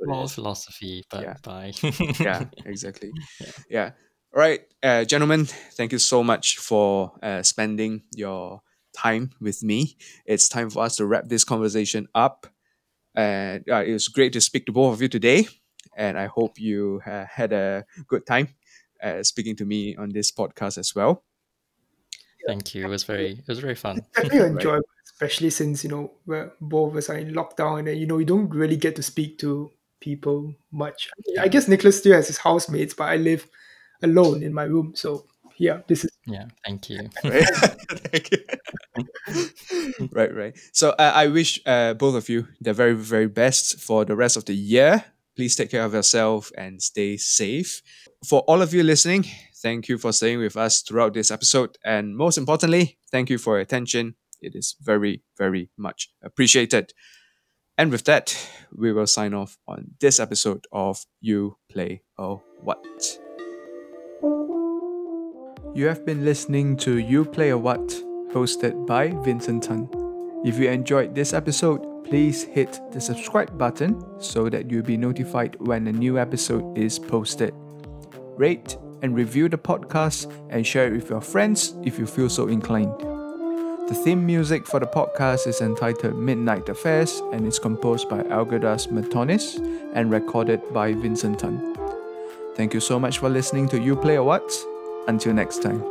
Speaker 2: More philosophy, but
Speaker 1: Yeah.
Speaker 2: bye.
Speaker 1: yeah [LAUGHS] exactly
Speaker 2: Yeah.
Speaker 1: yeah all right uh, gentlemen thank you so much for uh, spending your time with me it's time for us to wrap this conversation up and uh, it was great to speak to both of you today and i hope you uh, had a good time uh, speaking to me on this podcast as well
Speaker 2: Thank you. It was very it was very fun.
Speaker 3: definitely [LAUGHS]
Speaker 1: Right.
Speaker 3: enjoyable, especially since you know we're both of us are in lockdown and you know you don't really get to speak to people much. I guess Nicholas still has his housemates, but I live alone in my room. So yeah, this is
Speaker 2: Yeah, thank you. [LAUGHS]
Speaker 1: right? Thank you. [LAUGHS] right, right. So uh, I wish uh, both of you the very, very best for the rest of the year. Please take care of yourself and stay safe. For all of you listening, thank you for staying with us throughout this episode. And most importantly, thank you for your attention. It is very, very much appreciated. And with that, we will sign off on this episode of You Play a What. You have been listening to You Play a What, hosted by Vincent Tan. If you enjoyed this episode, please hit the subscribe button so that you'll be notified when a new episode is posted. Rate and review the podcast and share it with your friends if you feel so inclined. The theme music for the podcast is entitled Midnight Affairs and is composed by Algirdas Matonis and recorded by Vincent Tan. Thank you so much for listening to You Play a What. Until next time.